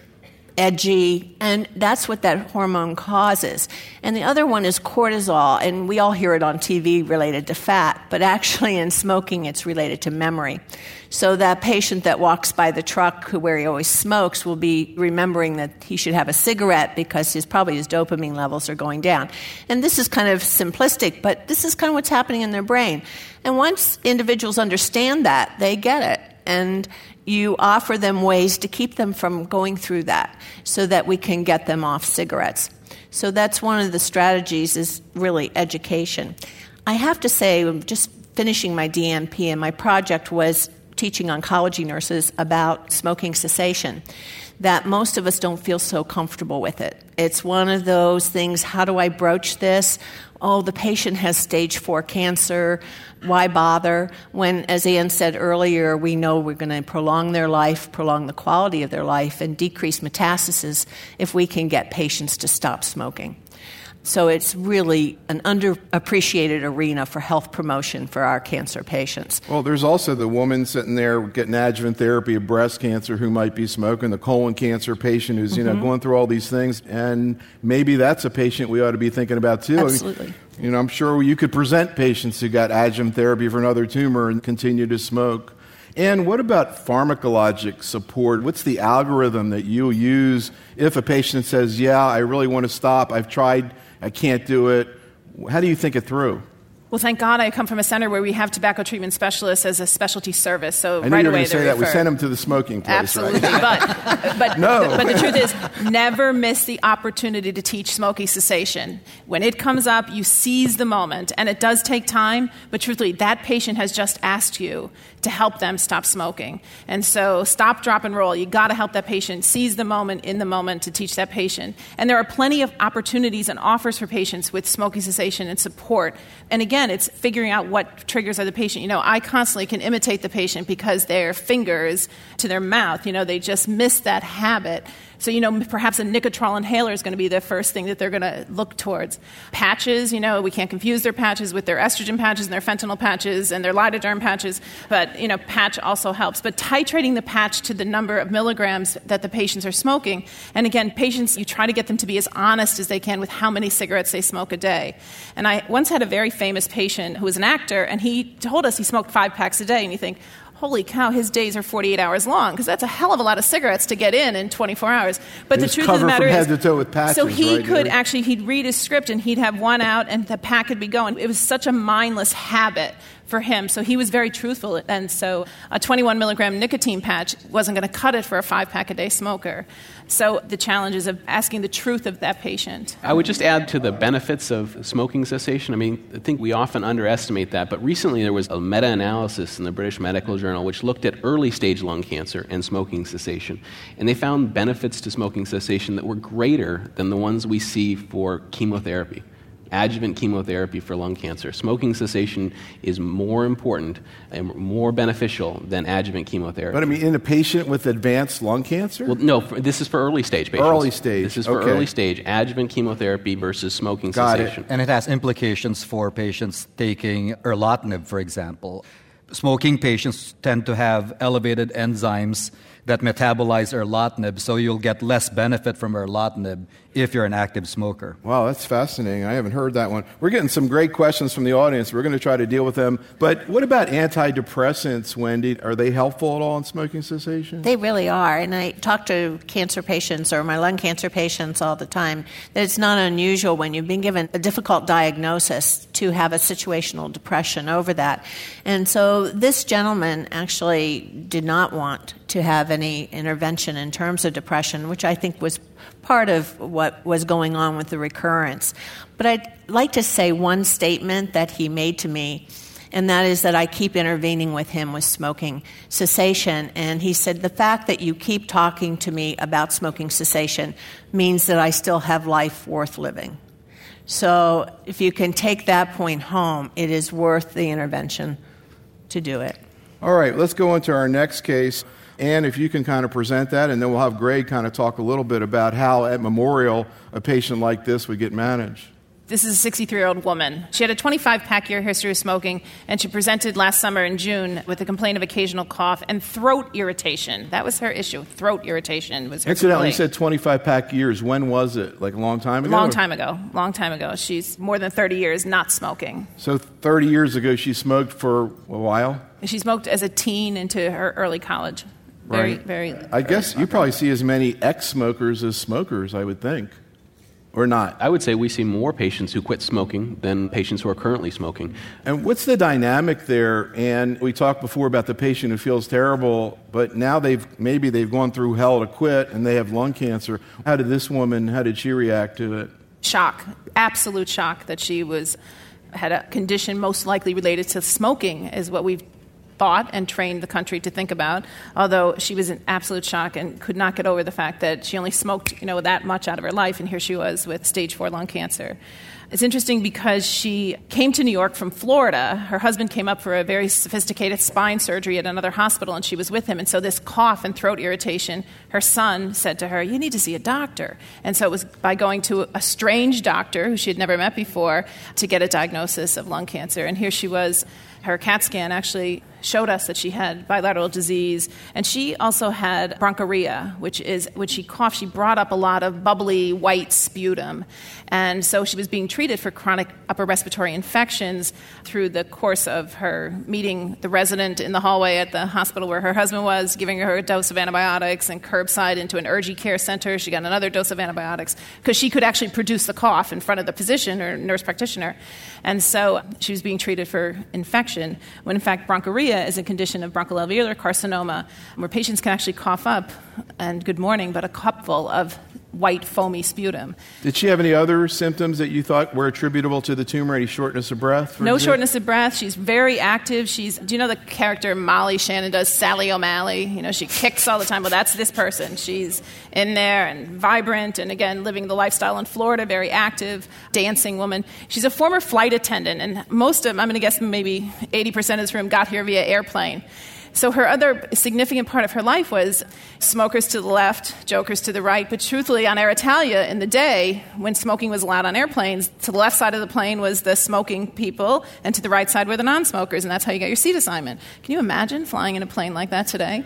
edgy, and that's what that hormone causes. And the other one is cortisol, and we all hear it on TV related to fat, but actually in smoking it's related to memory. So that patient that walks by the truck where he always smokes will be remembering that he should have a cigarette because his probably his dopamine levels are going down. And this is kind of simplistic, but this is kind of what's happening in their brain. And once individuals understand that, they get it. And you offer them ways to keep them from going through that so that we can get them off cigarettes. So that's one of the strategies is really education. I have to say, I'm just finishing my DNP, and my project was teaching oncology nurses about smoking cessation that most of us don't feel so comfortable with it. It's one of those things how do I broach this? Oh, the patient has stage four cancer. Why bother? When, as Ann said earlier, we know we're going to prolong their life, prolong the quality of their life, and decrease metastasis if we can get patients to stop smoking. So it's really an underappreciated arena for health promotion for our cancer patients. Well, there's also the woman sitting there getting adjuvant therapy of breast cancer who might be smoking, the colon cancer patient who's, you mm-hmm. know, going through all these things, and maybe that's a patient we ought to be thinking about too. Absolutely. I mean, you know, I'm sure you could present patients who got adjuvant therapy for another tumor and continue to smoke. And what about pharmacologic support? What's the algorithm that you'll use if a patient says, Yeah, I really want to stop, I've tried I can't do it. How do you think it through? Well, thank God I come from a center where we have tobacco treatment specialists as a specialty service. So I knew right you were away going to say that. We send them to the smoking place. Absolutely, right? but but [LAUGHS] no. but the truth is, never miss the opportunity to teach smoking cessation. When it comes up, you seize the moment, and it does take time. But truthfully, that patient has just asked you to help them stop smoking, and so stop, drop, and roll. You got to help that patient seize the moment in the moment to teach that patient. And there are plenty of opportunities and offers for patients with smoking cessation and support. And again, it's figuring out what triggers are the patient. You know, I constantly can imitate the patient because their fingers to their mouth, you know, they just miss that habit. So, you know, perhaps a Nicotrol inhaler is going to be the first thing that they're going to look towards. Patches, you know, we can't confuse their patches with their estrogen patches and their fentanyl patches and their lidoderm patches, but, you know, patch also helps. But titrating the patch to the number of milligrams that the patients are smoking, and again, patients, you try to get them to be as honest as they can with how many cigarettes they smoke a day. And I once had a very famous patient who was an actor, and he told us he smoked five packs a day, and you think, holy cow, his days are 48 hours long because that's a hell of a lot of cigarettes to get in in 24 hours. But the truth of the matter is, patches, so he right could actually he'd read his script and he'd have one out and the pack would be going. It was such a mindless habit for him. So he was very truthful. And so a 21 milligram nicotine patch wasn't going to cut it for a five pack a day smoker. So the challenges of asking the truth of that patient. I would just add to the benefits of smoking cessation. I mean, I think we often underestimate that, but recently there was a meta analysis in the British Medical Journal which looked at early stage lung cancer and smoking cessation. And they found benefits to smoking cessation that were greater than the ones we see for chemotherapy adjuvant chemotherapy for lung cancer. Smoking cessation is more important and more beneficial than adjuvant chemotherapy. But I mean, in a patient with advanced lung cancer? Well, no, this is for early stage patients. Early stage. This is for okay. early stage adjuvant chemotherapy versus smoking Got cessation. It. And it has implications for patients taking erlotinib, for example. Smoking patients tend to have elevated enzymes that metabolize erlotinib, so you'll get less benefit from erlotinib if you're an active smoker. Wow, that's fascinating. I haven't heard that one. We're getting some great questions from the audience. We're going to try to deal with them. But what about antidepressants, Wendy? Are they helpful at all in smoking cessation? They really are. And I talk to cancer patients or my lung cancer patients all the time that it's not unusual when you've been given a difficult diagnosis to have a situational depression over that. And so this gentleman actually did not want to have any intervention in terms of depression, which I think was part of what was going on with the recurrence. But I'd like to say one statement that he made to me, and that is that I keep intervening with him with smoking cessation. And he said, The fact that you keep talking to me about smoking cessation means that I still have life worth living. So if you can take that point home, it is worth the intervention to do it. All right, let's go into our next case. And if you can kind of present that, and then we'll have Greg kind of talk a little bit about how at Memorial a patient like this would get managed. This is a 63 year old woman. She had a 25 pack year history of smoking, and she presented last summer in June with a complaint of occasional cough and throat irritation. That was her issue. Throat irritation was her Incidentally, you said 25 pack years. When was it? Like a long time ago? Long time ago. Long time ago. She's more than 30 years not smoking. So 30 years ago, she smoked for a while? She smoked as a teen into her early college. Very, Right. very. I guess you probably see as many ex smokers as smokers, I would think. Or not. I would say we see more patients who quit smoking than patients who are currently smoking. And what's the dynamic there? And we talked before about the patient who feels terrible, but now they've maybe they've gone through hell to quit and they have lung cancer. How did this woman, how did she react to it? shock, absolute shock that she was had a condition most likely related to smoking is what we've thought and trained the country to think about. Although she was in absolute shock and could not get over the fact that she only smoked, you know, that much out of her life, and here she was with stage four lung cancer. It's interesting because she came to New York from Florida. Her husband came up for a very sophisticated spine surgery at another hospital, and she was with him. And so, this cough and throat irritation, her son said to her, You need to see a doctor. And so, it was by going to a strange doctor who she had never met before to get a diagnosis of lung cancer. And here she was. Her CAT scan actually showed us that she had bilateral disease, and she also had bronchorrhea, which is when she coughed, she brought up a lot of bubbly white sputum, and so she was being treated for chronic upper respiratory infections through the course of her meeting the resident in the hallway at the hospital where her husband was, giving her a dose of antibiotics, and curbside into an urgent care center. She got another dose of antibiotics because she could actually produce the cough in front of the physician or nurse practitioner, and so she was being treated for infection when in fact bronchorrhea is a condition of bronchoalveolar carcinoma where patients can actually cough up and good morning but a cupful of white foamy sputum. Did she have any other symptoms that you thought were attributable to the tumor? Any shortness of breath? no example? shortness of breath. She's very active. She's do you know the character molly shannon does? Sally o'malley. You know she kicks all the time. Well that's this person. She's in there and vibrant and again living the lifestyle in florida very active dancing woman. She's a former flight attendant and most of i'm going to guess maybe 80% of this room got here via airplane so her other significant part of her life was smokers to the left, jokers to the right. But truthfully, on Alitalia in the day, when smoking was allowed on airplanes, to the left side of the plane was the smoking people, and to the right side were the non-smokers, and that's how you got your seat assignment. Can you imagine flying in a plane like that today?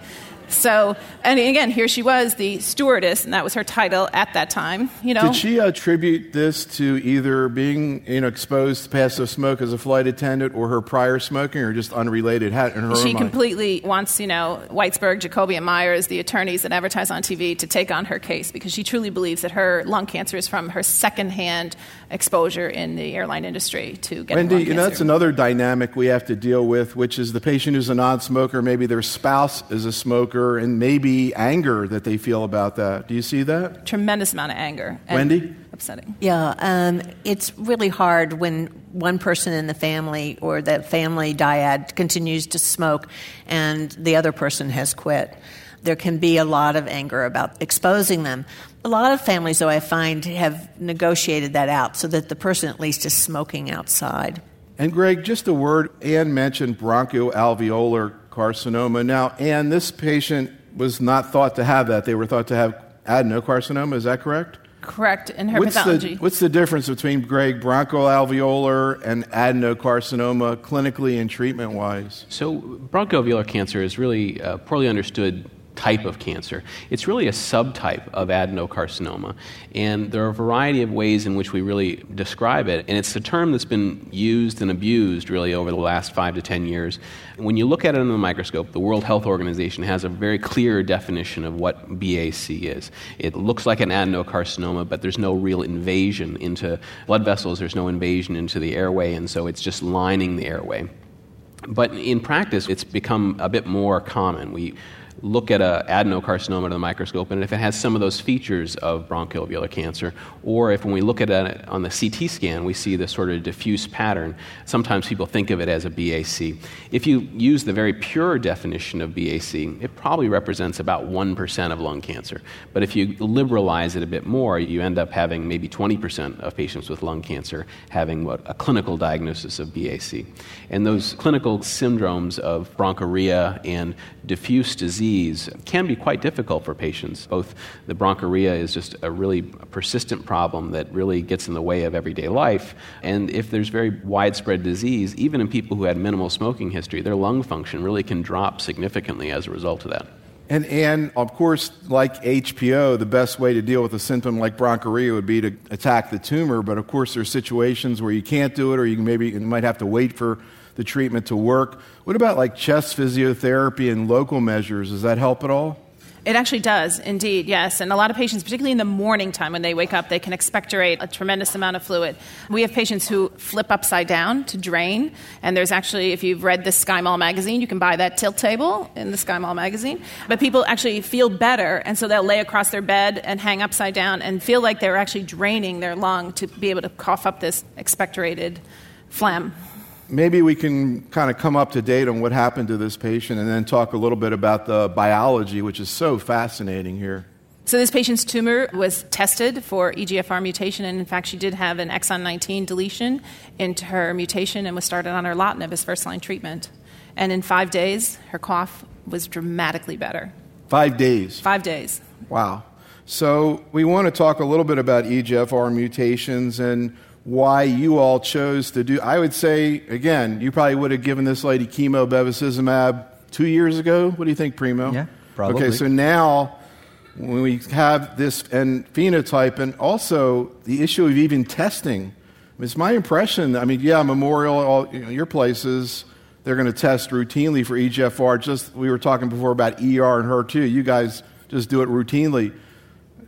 So, and again, here she was, the stewardess, and that was her title at that time. You know, did she uh, attribute this to either being you know exposed to passive smoke as a flight attendant, or her prior smoking, or just unrelated? How, in her she completely wants you know Whitesburg, Jacoby, and Meyers, the attorneys that advertise on TV, to take on her case because she truly believes that her lung cancer is from her secondhand exposure in the airline industry to getting Wendy, lung you know, that's another dynamic we have to deal with, which is the patient who's a non-smoker, maybe their spouse is a smoker, and maybe anger that they feel about that. Do you see that? tremendous amount of anger. and Wendy? upsetting. Yeah, um, it's really hard when one person in the family or the family dyad continues to smoke and the other person has quit. There can be a lot of anger about exposing them. A lot of families, though, I find have negotiated that out so that the person at least is smoking outside. And Greg, just a word. Anne mentioned bronchoalveolar carcinoma. Now, Anne, this patient was not thought to have that. They were thought to have adenocarcinoma. Is that correct? Correct in her What's pathology. the, what's the difference between Greg bronchoalveolar and adenocarcinoma clinically and treatment wise? So, bronchoalveolar cancer is really a poorly understood type of cancer. It's really a subtype of adenocarcinoma, and there are a variety of ways in which we really describe it. And it's a term that's been used and abused really over the last five to ten years. When you look at it under the microscope, the World Health Organization has a very clear definition of what BAC is. It looks like an adenocarcinoma, but there's no real invasion into blood vessels, there's no invasion into the airway, and so it's just lining the airway. But in practice, it's become a bit more common. We look at an adenocarcinoma under the microscope, and if it has some of those features of bronchoalveolar cancer, or if when we look at it on the CT scan, we see this sort of diffuse pattern, sometimes people think of it as a BAC. If you use the very pure definition of BAC, it probably represents about 1% of lung cancer. But if you liberalize it a bit more, you end up having maybe 20% of patients with lung cancer having what a clinical diagnosis of BAC. And those clinical syndromes of bronchorrhea and diffuse disease can be quite difficult for patients. Both the bronchorrhea is just a really persistent problem that really gets in the way of everyday life, and if there's very widespread disease, even in people who had minimal smoking history, their lung function really can drop significantly as a result of that. And, and of course, like HPO, the best way to deal with a symptom like bronchorrhea would be to attack the tumor. But of course, there are situations where you can't do it, or you maybe you might have to wait for the treatment to work. What about like chest physiotherapy and local measures? Does that help at all? It actually does, indeed, yes. And a lot of patients, particularly in the morning time when they wake up, they can expectorate a tremendous amount of fluid. We have patients who flip upside down to drain. And there's actually, if you've read the SkyMall magazine, you can buy that tilt table in the SkyMall magazine. But people actually feel better, and so they'll lay across their bed and hang upside down and feel like they're actually draining their lung to be able to cough up this expectorated phlegm. Maybe we can kind of come up to date on what happened to this patient and then talk a little bit about the biology, which is so fascinating here. So this patient's tumor was tested for EGFR mutation, and in fact, she did have an exon 19 deletion into her mutation and was started on erlotinib as first-line treatment. And in five days, her cough was dramatically better. Five days. Five days. Wow. So we want to talk a little bit about EGFR mutations and why you all chose to do. I would say again, you probably would have given this lady chemo bevacizumab two years ago. What do you think, Primo? Yeah, probably. Okay, so now when we have this and phenotype, and also the issue of even testing, it's my impression. I mean, yeah, Memorial, all you know, your places. They're going to test routinely for EGFR. Just we were talking before about ER and HER2. You guys just do it routinely.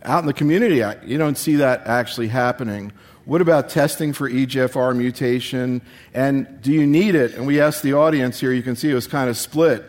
Out in the community, you don't see that actually happening. What about testing for EGFR mutation? And do you need it? And we asked the audience here, you can see it was kind of split.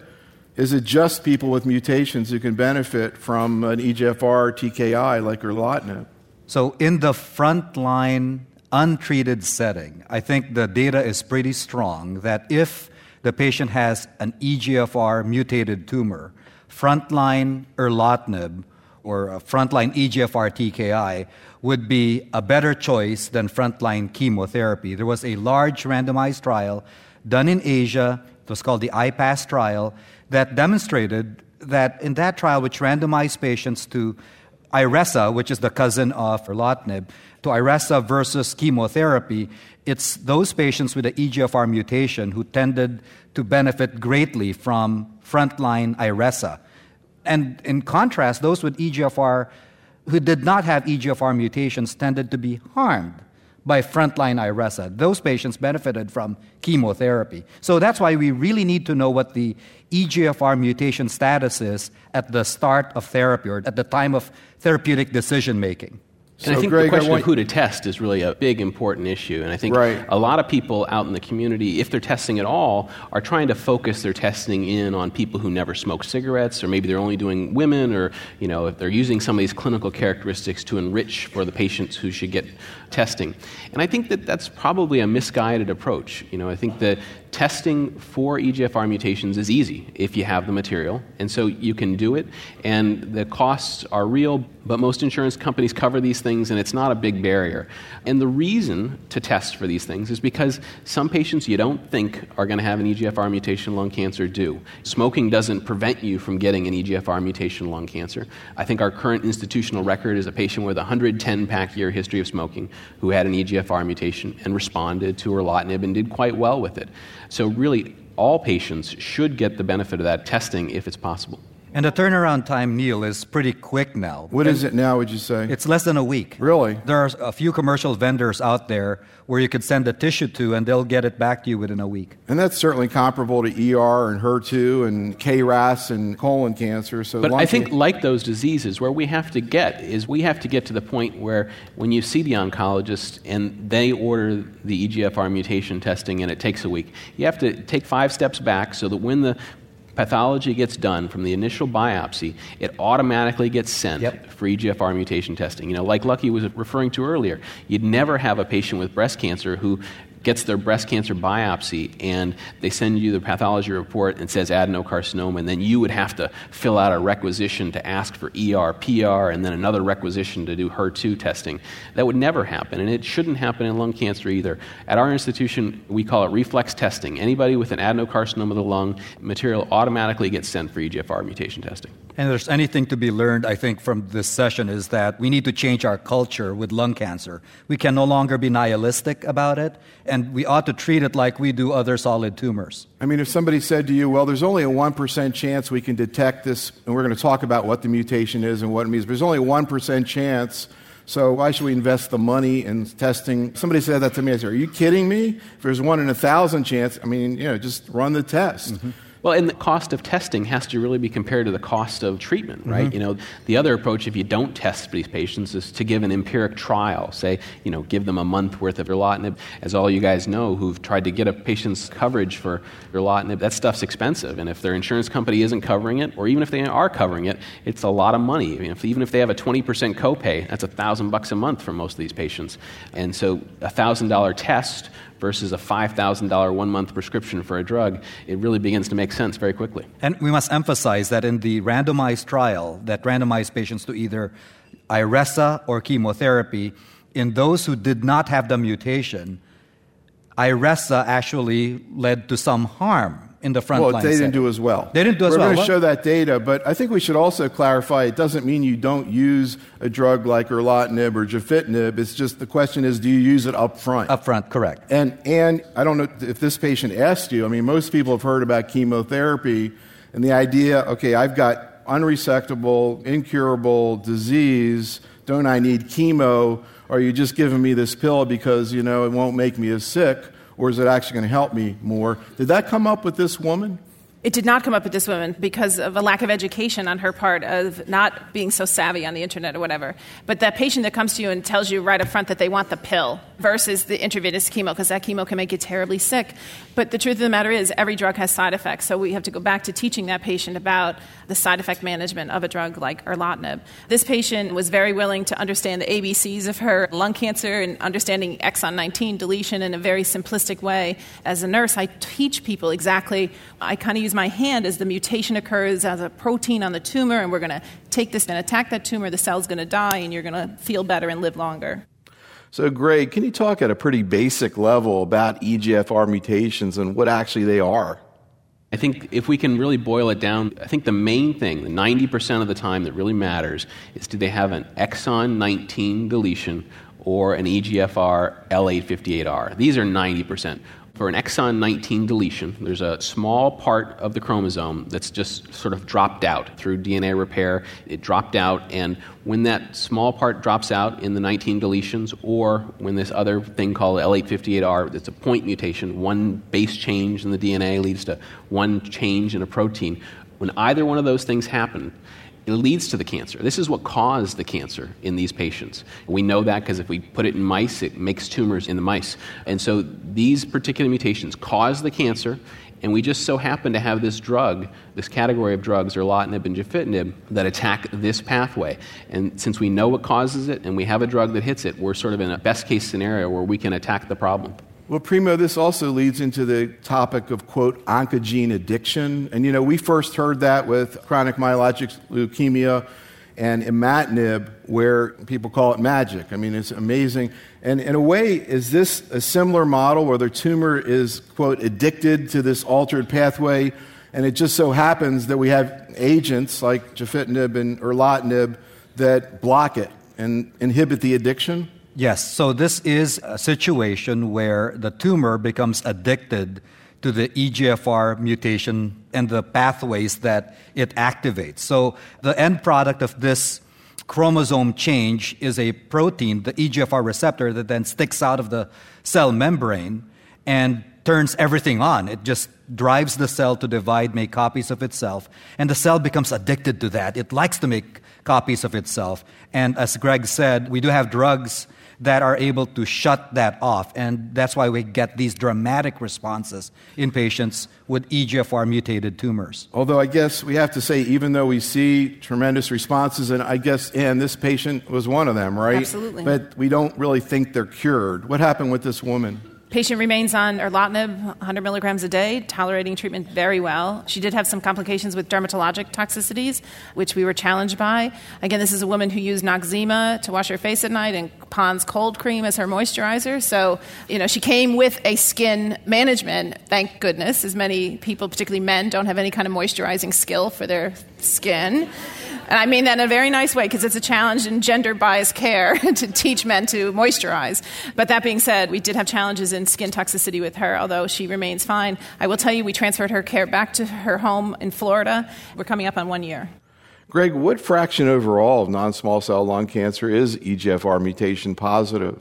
Is it just people with mutations who can benefit from an EGFR TKI like erlotinib? So, in the frontline untreated setting, I think the data is pretty strong that if the patient has an EGFR mutated tumor, frontline erlotinib or a frontline EGFR TKI would be a better choice than frontline chemotherapy. There was a large randomized trial done in Asia, it was called the IPASS trial, that demonstrated that in that trial, which randomized patients to Iressa, which is the cousin of erlotinib, to Iressa versus chemotherapy, it's those patients with the EGFR mutation who tended to benefit greatly from frontline Iressa. And in contrast, those with EGFR who did not have EGFR mutations tended to be harmed by frontline Iressa. Those patients benefited from chemotherapy. So that's why we really need to know what the EGFR mutation status is at the start of therapy or at the time of therapeutic decision making. And I think Greg, the question want... of who to test is really a big, important issue. And I think right. a lot of people out in the community, if they're testing at all, are trying to focus their testing in on people who never smoke cigarettes, or maybe they're only doing women, or you know, if they're using some of these clinical characteristics to enrich for the patients who should get testing. And I think that that's probably a misguided approach. You know, I think that testing for EGFR mutations is easy if you have the material, and so you can do it. And the costs are real, but most insurance companies cover these things, and it's not a big barrier. And the reason to test for these things is because some patients you don't think are going to have an EGFR mutation lung cancer do. Smoking doesn't prevent you from getting an EGFR mutation lung cancer. I think our current institutional record is a patient with a 110 pack year history of smoking who had an EGFR mutation and responded to erlotinib and did quite well with it. So, really, all patients should get the benefit of that testing if it's possible. And the turnaround time, Neil, is pretty quick now. What is it now, would you say? It's less than a week. Really? There are a few commercial vendors out there where you could send a tissue to and they'll get it back to you within a week. And that's certainly comparable to ER and HER2 and KRAS and colon cancer. So but I think, like those diseases, where we have to get is we have to get to the point where when you see the oncologist and they order the EGFR mutation testing and it takes a week, you have to take five steps back so that when the pathology gets done from the initial biopsy, it automatically gets sent yep. for EGFR mutation testing. You know, like Lucky was referring to earlier, you'd never have a patient with breast cancer who gets their breast cancer biopsy and they send you the pathology report and says adenocarcinoma, and then you would have to fill out a requisition to ask for ER, PR, and then another requisition to do HER2 testing. That would never happen, and it shouldn't happen in lung cancer either. At our institution, we call it reflex testing. Anybody with an adenocarcinoma of the lung, material automatically gets sent for EGFR mutation testing. And there's anything to be learned, I think, from this session is that we need to change our culture with lung cancer. We can no longer be nihilistic about it, and we ought to treat it like we do other solid tumors. I mean, if somebody said to you, well, there's only a 1% chance we can detect this, and we're going to talk about what the mutation is and what it means, but there's only a 1% chance. So why should we invest the money in testing? Somebody said that to me. I said, "Are you kidding me? If there's one in a thousand chance, I mean, you know, just run the test." Mm-hmm. Well, and the cost of testing has to really be compared to the cost of treatment, right? Mm-hmm. You know, the other approach, if you don't test these patients, is to give an empiric trial. Say, you know, give them a month worth of erlotinib. As all you guys know who've tried to get a patient's coverage for erlotinib, that stuff's expensive. And if their insurance company isn't covering it, or even if they are covering it, it's a lot of money. I mean, if, even if they have a 20% copay, that's a thousand bucks a month for most of these patients. And so a thousand dollar test versus a $5,000 one month prescription for a drug, it really begins to make sense very quickly. And we must emphasize that in the randomized trial that randomized patients to either Iressa or chemotherapy, in those who did not have the mutation, Iressa actually led to some harm in the front well, line. they didn't do as well. They didn't do as We're well. We're going to show that data, but I think we should also clarify it doesn't mean you don't use a drug like erlotinib or gefitinib. It's just the question is, do you use it up front? Up front, correct. And, and I don't know if this patient asked you, I mean, most people have heard about chemotherapy and the idea, okay, I've got unresectable, incurable disease. Don't I need chemo? Or are you just giving me this pill because, you know, it won't make me as sick? Or is it actually going to help me more? Did that come up with this woman? It did not come up with this woman because of a lack of education on her part of not being so savvy on the internet or whatever. But that patient that comes to you and tells you right up front that they want the pill versus the intravenous chemo, because that chemo can make you terribly sick. But the truth of the matter is, every drug has side effects. So we have to go back to teaching that patient about the side effect management of a drug like erlotinib. This patient was very willing to understand the ABCs of her lung cancer and understanding exon 19 deletion in a very simplistic way. As a nurse, I teach people exactly, I kind of use my hand as the mutation occurs as a protein on the tumor, and we're going to take this and attack that tumor. The cell's going to die, and you're going to feel better and live longer. So, Greg, can you talk at a pretty basic level about EGFR mutations and what actually they are? I think if we can really boil it down, I think the main thing, the 90% of the time that really matters, is do they have an exon 19 deletion or an EGFR L858R? These are 90%. For an exon 19 deletion, there's a small part of the chromosome that's just sort of dropped out through DNA repair. It dropped out, and when that small part drops out in the 19 deletions, or when this other thing called L858R, that's a point mutation, one base change in the DNA leads to one change in a protein. When either one of those things happen, it leads to the cancer. This is what caused the cancer in these patients. We know that because if we put it in mice, it makes tumors in the mice. And so these particular mutations cause the cancer, and we just so happen to have this drug, this category of drugs, erlotinib and gefitinib, that attack this pathway. And since we know what causes it and we have a drug that hits it, we're sort of in a best case scenario where we can attack the problem. Well, Primo, this also leads into the topic of, quote, oncogene addiction. And, you know, we first heard that with chronic myelogenous leukemia and imatinib, where people call it magic. I mean, it's amazing. And in a way, is this a similar model where the tumor is, quote, addicted to this altered pathway? And it just so happens that we have agents like gefitinib and erlotinib that block it and inhibit the addiction? Yes, so this is a situation where the tumor becomes addicted to the EGFR mutation and the pathways that it activates. So the end product of this chromosome change is a protein, the EGFR receptor, that then sticks out of the cell membrane and turns everything on. It just drives the cell to divide, make copies of itself, and the cell becomes addicted to that. It likes to make copies of itself. And as Greg said, we do have drugs that are able to shut that off. And that's why we get these dramatic responses in patients with EGFR mutated tumors. Although I guess we have to say, even though we see tremendous responses, and I guess, and this patient was one of them, right? Absolutely. But we don't really think they're cured. What happened with this woman? Patient remains on erlotinib, 100 milligrams a day, tolerating treatment very well. She did have some complications with dermatologic toxicities, which we were challenged by. Again, this is a woman who used Noxzema to wash her face at night and Pond's cold cream as her moisturizer. So, you know, she came with a skin management, thank goodness, as many people, particularly men, don't have any kind of moisturizing skill for their skin. And I mean that in a very nice way because it's a challenge in gender biased care [LAUGHS] to teach men to moisturize. But that being said, we did have challenges in skin toxicity with her, although she remains fine. I will tell you, we transferred her care back to her home in Florida. We're coming up on one year. Greg, what fraction overall of non small cell lung cancer is EGFR mutation positive?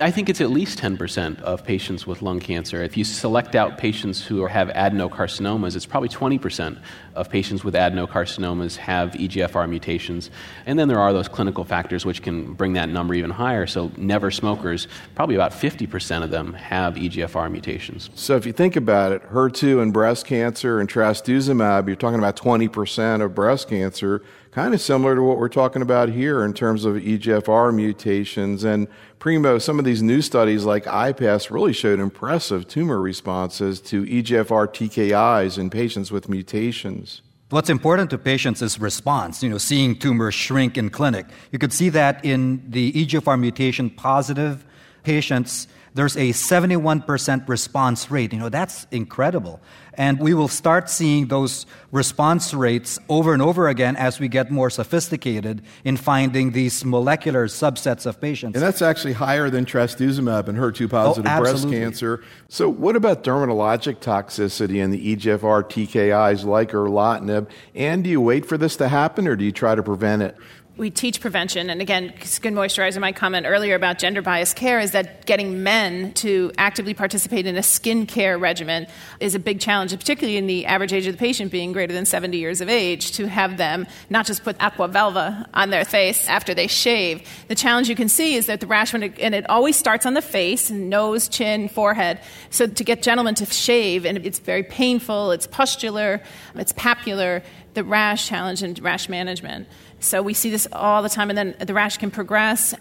I think it's at least 10% of patients with lung cancer. If you select out patients who have adenocarcinomas, it's probably 20% of patients with adenocarcinomas have EGFR mutations. And then there are those clinical factors which can bring that number even higher. So, never smokers, probably about 50% of them have EGFR mutations. So, if you think about it, HER2 and breast cancer and trastuzumab, you're talking about 20% of breast cancer kind of similar to what we're talking about here in terms of EGFR mutations. And Primo, some of these new studies like IPASS really showed impressive tumor responses to EGFR TKIs in patients with mutations. What's important to patients is response, you know, seeing tumors shrink in clinic. You could see that in the EGFR mutation positive patients, there's a 71% response rate. You know, that's incredible. And we will start seeing those response rates over and over again as we get more sophisticated in finding these molecular subsets of patients. And that's actually higher than trastuzumab and HER2 positive oh, breast cancer. So, what about dermatologic toxicity in the EGFR TKIs like erlotinib? And do you wait for this to happen or do you try to prevent it? We teach prevention. And again, Skin Moisturizer, my comment earlier about gender biased care is that getting men to actively participate in a skin care regimen is a big challenge, particularly in the average age of the patient being greater than 70 years of age, to have them not just put aqua velva on their face after they shave. The challenge you can see is that the rash, and it always starts on the face, nose, chin, forehead. So to get gentlemen to shave, and it's very painful, it's pustular, it's papular, the rash challenge and rash management. So we see this all the time, and then the rash can progress.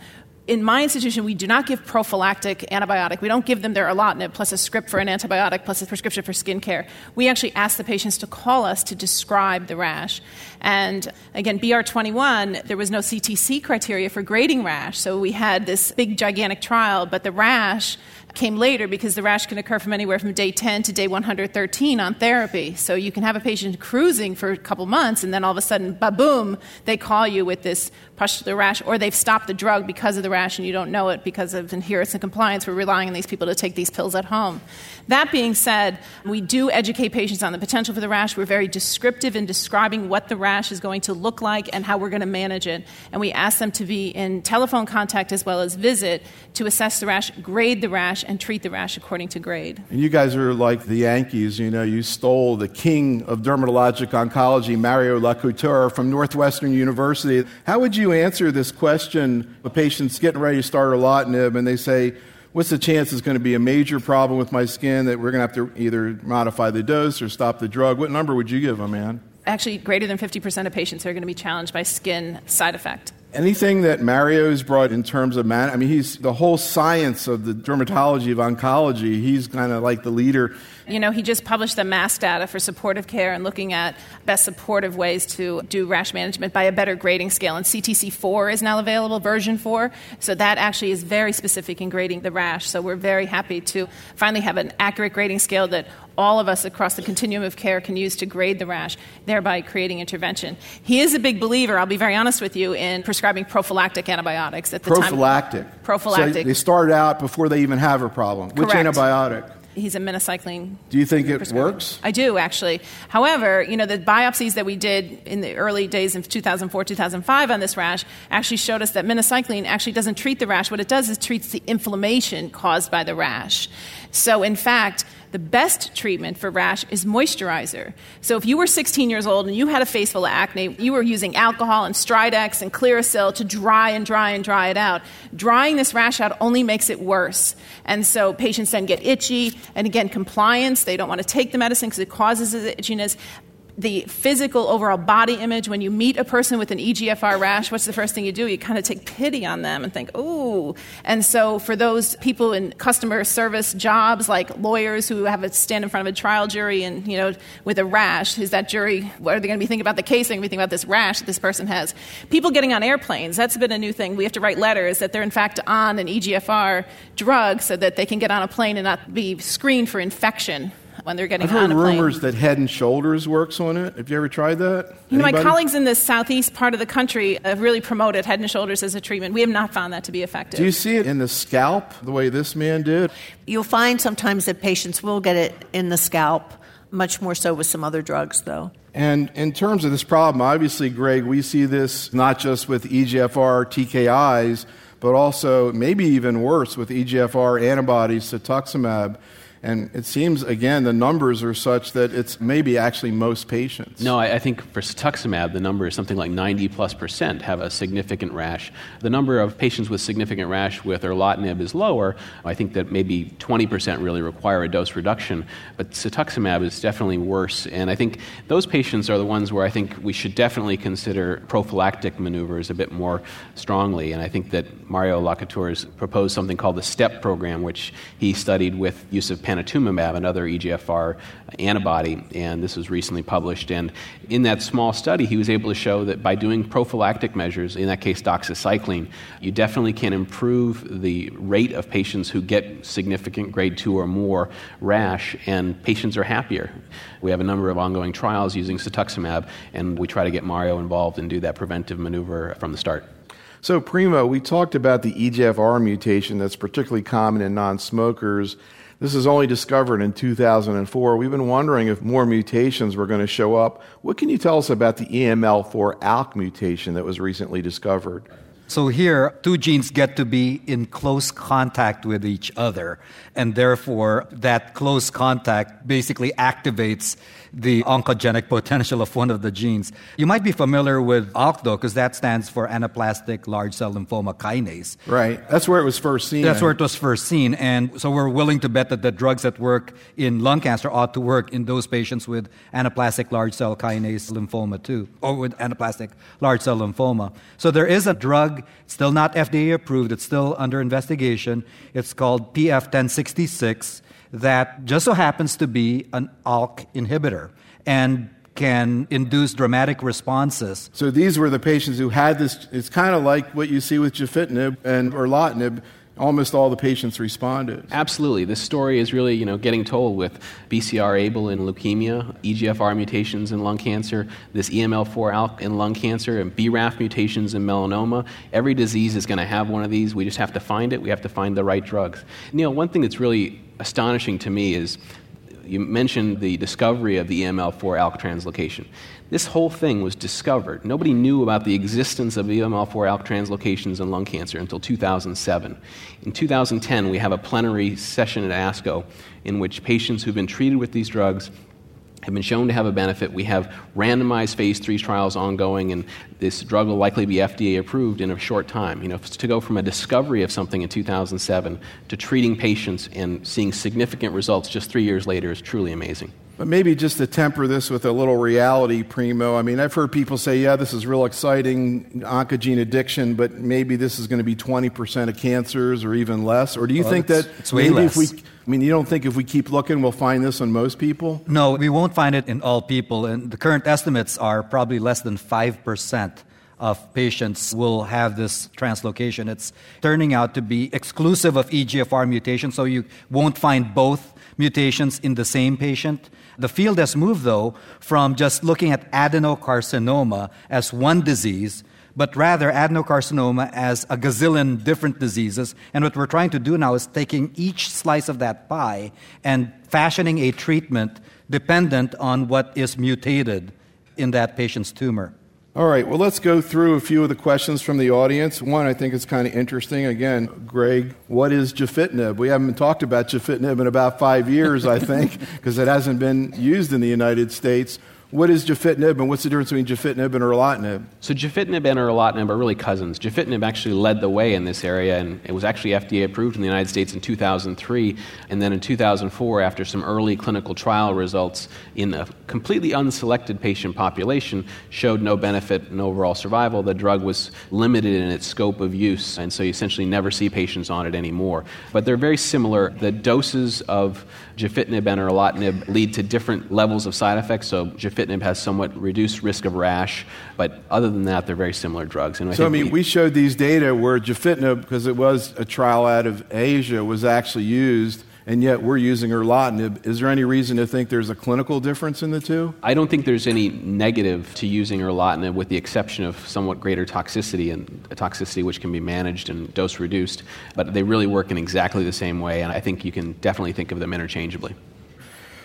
In my institution, we do not give prophylactic antibiotic. We don't give them their erlotinib plus a script for an antibiotic plus a prescription for skin care. We actually ask the patients to call us to describe the rash. And again, BR21, there was no CTC criteria for grading rash. So we had this big, gigantic trial, but the rash came later because the rash can occur from anywhere from day 10 to day 113 on therapy. So you can have a patient cruising for a couple months and then all of a sudden, ba boom, they call you with this pustular rash or they've stopped the drug because of the rash and you don't know it because of adherence and compliance. We're relying on these people to take these pills at home. That being said, we do educate patients on the potential for the rash. We're very descriptive in describing what the rash is going to look like and how we're going to manage it. And we ask them to be in telephone contact as well as visit to assess the rash, grade the rash, and treat the rash according to grade. And you guys are like the Yankees. You know, you stole the king of dermatologic oncology, Mario Lacouture, from Northwestern University. How would you answer this question? A patient's getting ready to start a erlotinib, and they say, what's the chance it's going to be a major problem with my skin that we're going to have to either modify the dose or stop the drug? What number would you give them, man? Actually, greater than 50% of patients are going to be challenged by skin side effect. Anything that Mario's brought in terms of man, I mean, he's the whole science of the dermatology of oncology. He's kind of like the leader. You know, he just published the mass data for supportive care and looking at best supportive ways to do rash management by a better grading scale. And CTC4 is now available, version 4. So that actually is very specific in grading the rash. So we're very happy to finally have an accurate grading scale that all of us across the continuum of care can use to grade the rash, thereby creating intervention. He is a big believer, I'll be very honest with you, in prescribing prophylactic antibiotics at the prophylactic. time. Prophylactic. So they start out before they even have a problem. Correct. Which antibiotic? He's a minocycline. Do you think it works? I do, actually. However, you know, the biopsies that we did in the early days of 2004, 2005 on this rash actually showed us that minocycline actually doesn't treat the rash. What it does is treats the inflammation caused by the rash. So, in fact, the best treatment for rash is moisturizer. So if you were 16 years old and you had a face full of acne, you were using alcohol and Stridex and Clearasil to dry and dry and dry it out. Drying this rash out only makes it worse. And so patients then get itchy. And again, compliance, they don't want to take the medicine because it causes the itchiness the physical overall body image when you meet a person with an EGFR rash, what's the first thing you do? You kind of take pity on them and think, ooh. And so for those people in customer service jobs, like lawyers who have to stand in front of a trial jury and, you know, with a rash, is that jury, what are they going to be thinking about the case? They're going to be thinking about this rash that this person has. People getting on airplanes, that's been a new thing. We have to write letters that they're in fact on an EGFR drug so that they can get on a plane and not be screened for infection when they're getting I've heard on a plane. rumors that Head and Shoulders works on it. Have you ever tried that? You know, my colleagues in the southeast part of the country have really promoted Head and Shoulders as a treatment. We have not found that to be effective. Do you see it in the scalp the way this man did? You'll find sometimes that patients will get it in the scalp, much more so with some other drugs, though. And in terms of this problem, obviously, Greg, we see this not just with EGFR TKIs, but also maybe even worse with EGFR antibodies, cetuximab. And it seems, again, the numbers are such that it's maybe actually most patients. No, I, I think for cetuximab, the number is something like 90 plus percent have a significant rash. The number of patients with significant rash with erlotinib is lower. I think that maybe 20 percent really require a dose reduction, but cetuximab is definitely worse. And I think those patients are the ones where I think we should definitely consider prophylactic maneuvers a bit more strongly. And I think that Mario Lacouture has proposed something called the STEP program, which he studied with use of panitumumab, another EGFR antibody, and this was recently published. And in that small study, he was able to show that by doing prophylactic measures, in that case doxycycline, you definitely can improve the rate of patients who get significant grade 2 or more rash, and patients are happier. We have a number of ongoing trials using cetuximab, and we try to get Mario involved and do that preventive maneuver from the start. So, Primo, we talked about the EGFR mutation that's particularly common in non smokers. This is only discovered in 2004. We've been wondering if more mutations were going to show up. What can you tell us about the E EML4 ALK mutation that was recently discovered? So here, two genes get to be in close contact with each other, and therefore that close contact basically activates the oncogenic potential of one of the genes. You might be familiar with ALK though, because that stands for anaplastic large cell lymphoma kinase. Right. That's where it was first seen. That's where it was first seen. And so we're willing to bet that the drugs that work in lung cancer ought to work in those patients with anaplastic large cell kinase lymphoma too, or with anaplastic large cell lymphoma. So there is a drug, still not FDA approved, it's still under investigation. It's called PF 1066 that just so happens to be an ALK inhibitor and can induce dramatic responses So these were the patients who had this. It's kind of like what you see with gefitinib and erlotinib. Almost all the patients responded. Absolutely. This story is really, you know, getting told with BCR-ABL in leukemia, EGFR mutations in lung cancer, this EML4-ALK in lung cancer, and BRAF mutations in melanoma. Every disease is going to have one of these. We just have to find it. We have to find the right drugs. Neil, one thing that's really astonishing to me is you mentioned the discovery of the EML4 ALK translocation. This whole thing was discovered. Nobody knew about the existence of EML4 ALK translocations in lung cancer until 2007. In 2010, we have a plenary session at ASCO in which patients who've been treated with these drugs have been shown to have a benefit. We have randomized phase three trials ongoing, and this drug will likely be FDA approved in a short time. You know, to go from a discovery of something in 2007 to treating patients and seeing significant results just three years later is truly amazing. But maybe just to temper this with a little reality, Primo. I mean, I've heard people say, yeah, this is real exciting, oncogene addiction, but maybe this is going to be 20% of cancers or even less. Or do you well, think it's, that it's maybe less. if we, I mean, you don't think if we keep looking, we'll find this on most people? No, we won't find it in all people. And the current estimates are probably less than 5% of patients will have this translocation. It's turning out to be exclusive of EGFR mutation, so you won't find both mutations in the same patient. The field has moved, though, from just looking at adenocarcinoma as one disease, but rather adenocarcinoma as a gazillion different diseases. And what we're trying to do now is taking each slice of that pie and fashioning a treatment dependent on what is mutated in that patient's tumor. All right, well, let's go through a few of the questions from the audience. One, I think is kind of interesting. Again, Greg, what is gefitinib? We haven't talked about gefitinib in about five years, I think, [LAUGHS] because it hasn't been used in the United States. What is gefitinib, and what's the difference between gefitinib and erlotinib? So gefitinib and erlotinib are really cousins. Gefitinib actually led the way in this area, and it was actually FDA approved in the United States in 2003. And then in 2004, after some early clinical trial results in a completely unselected patient population, showed no benefit in overall survival. The drug was limited in its scope of use, and so you essentially never see patients on it anymore. But they're very similar. The doses of gefitinib and erlotinib lead to different levels of side effects. So gefitinib has somewhat reduced risk of rash, but other than that, they're very similar drugs. And I so I mean, we, we showed these data where gefitinib, because it was a trial out of Asia, was actually used and yet we're using erlotinib. Is there any reason to think there's a clinical difference in the two? I don't think there's any negative to using erlotinib, with the exception of somewhat greater toxicity and a toxicity which can be managed and dose reduced. But they really work in exactly the same way, and I think you can definitely think of them interchangeably.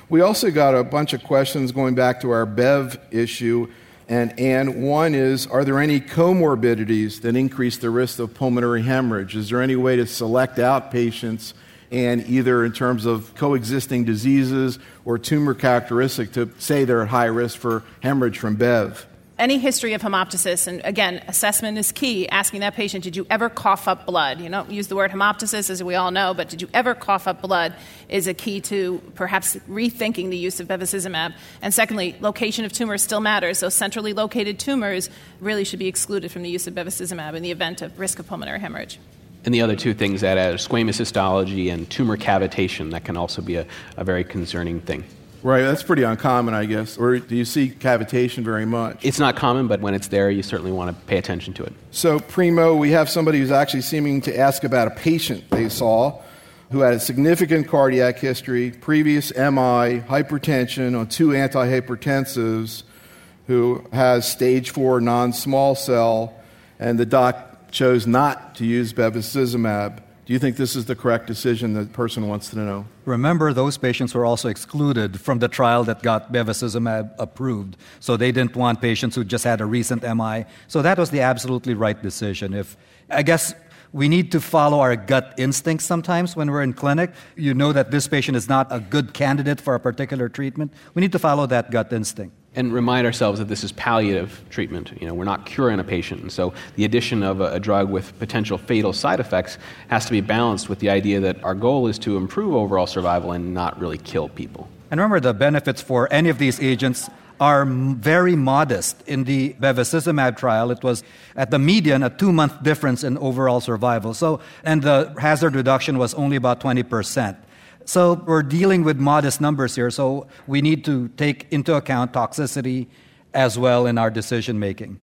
We also got a bunch of questions going back to our BEV issue. And, and one is Are there any comorbidities that increase the risk of pulmonary hemorrhage? Is there any way to select out patients and either in terms of coexisting diseases or tumor characteristic to say they're at high risk for hemorrhage from BEV. Any history of hemoptysis, and again, assessment is key. Asking that patient, did you ever cough up blood? You don't use the word hemoptysis, as we all know, but did you ever cough up blood is a key to perhaps rethinking the use of bevacizumab. And secondly, location of tumors still matters. So centrally located tumors really should be excluded from the use of bevacizumab in the event of risk of pulmonary hemorrhage. And the other two things that are squamous histology and tumor cavitation. That can also be a, a very concerning thing. Right, that's pretty uncommon, I guess. Or do you see cavitation very much? It's not common, but when it's there, you certainly want to pay attention to it. So, Primo, we have somebody who's actually seeming to ask about a patient they saw who had a significant cardiac history, previous MI, hypertension on two antihypertensives, who has stage four non small cell, and the doc chose not to use bevacizumab. Do you think this is the correct decision the person wants to know? Remember, those patients were also excluded from the trial that got bevacizumab approved. So they didn't want patients who just had a recent MI. So that was the absolutely right decision. If I guess we need to follow our gut instincts sometimes when we're in clinic. You know that this patient is not a good candidate for a particular treatment. We need to follow that gut instinct and remind ourselves that this is palliative treatment. You know, we're not curing a patient. And so the addition of a, a, drug with potential fatal side effects has to be balanced with the idea that our goal is to improve overall survival and not really kill people. And remember, the benefits for any of these agents are very modest. In the bevacizumab trial, it was at the median a two month difference in overall survival. So, and the hazard reduction was only about 20 percent. So we're dealing with modest numbers here, so we need to take into account toxicity as well in our decision making.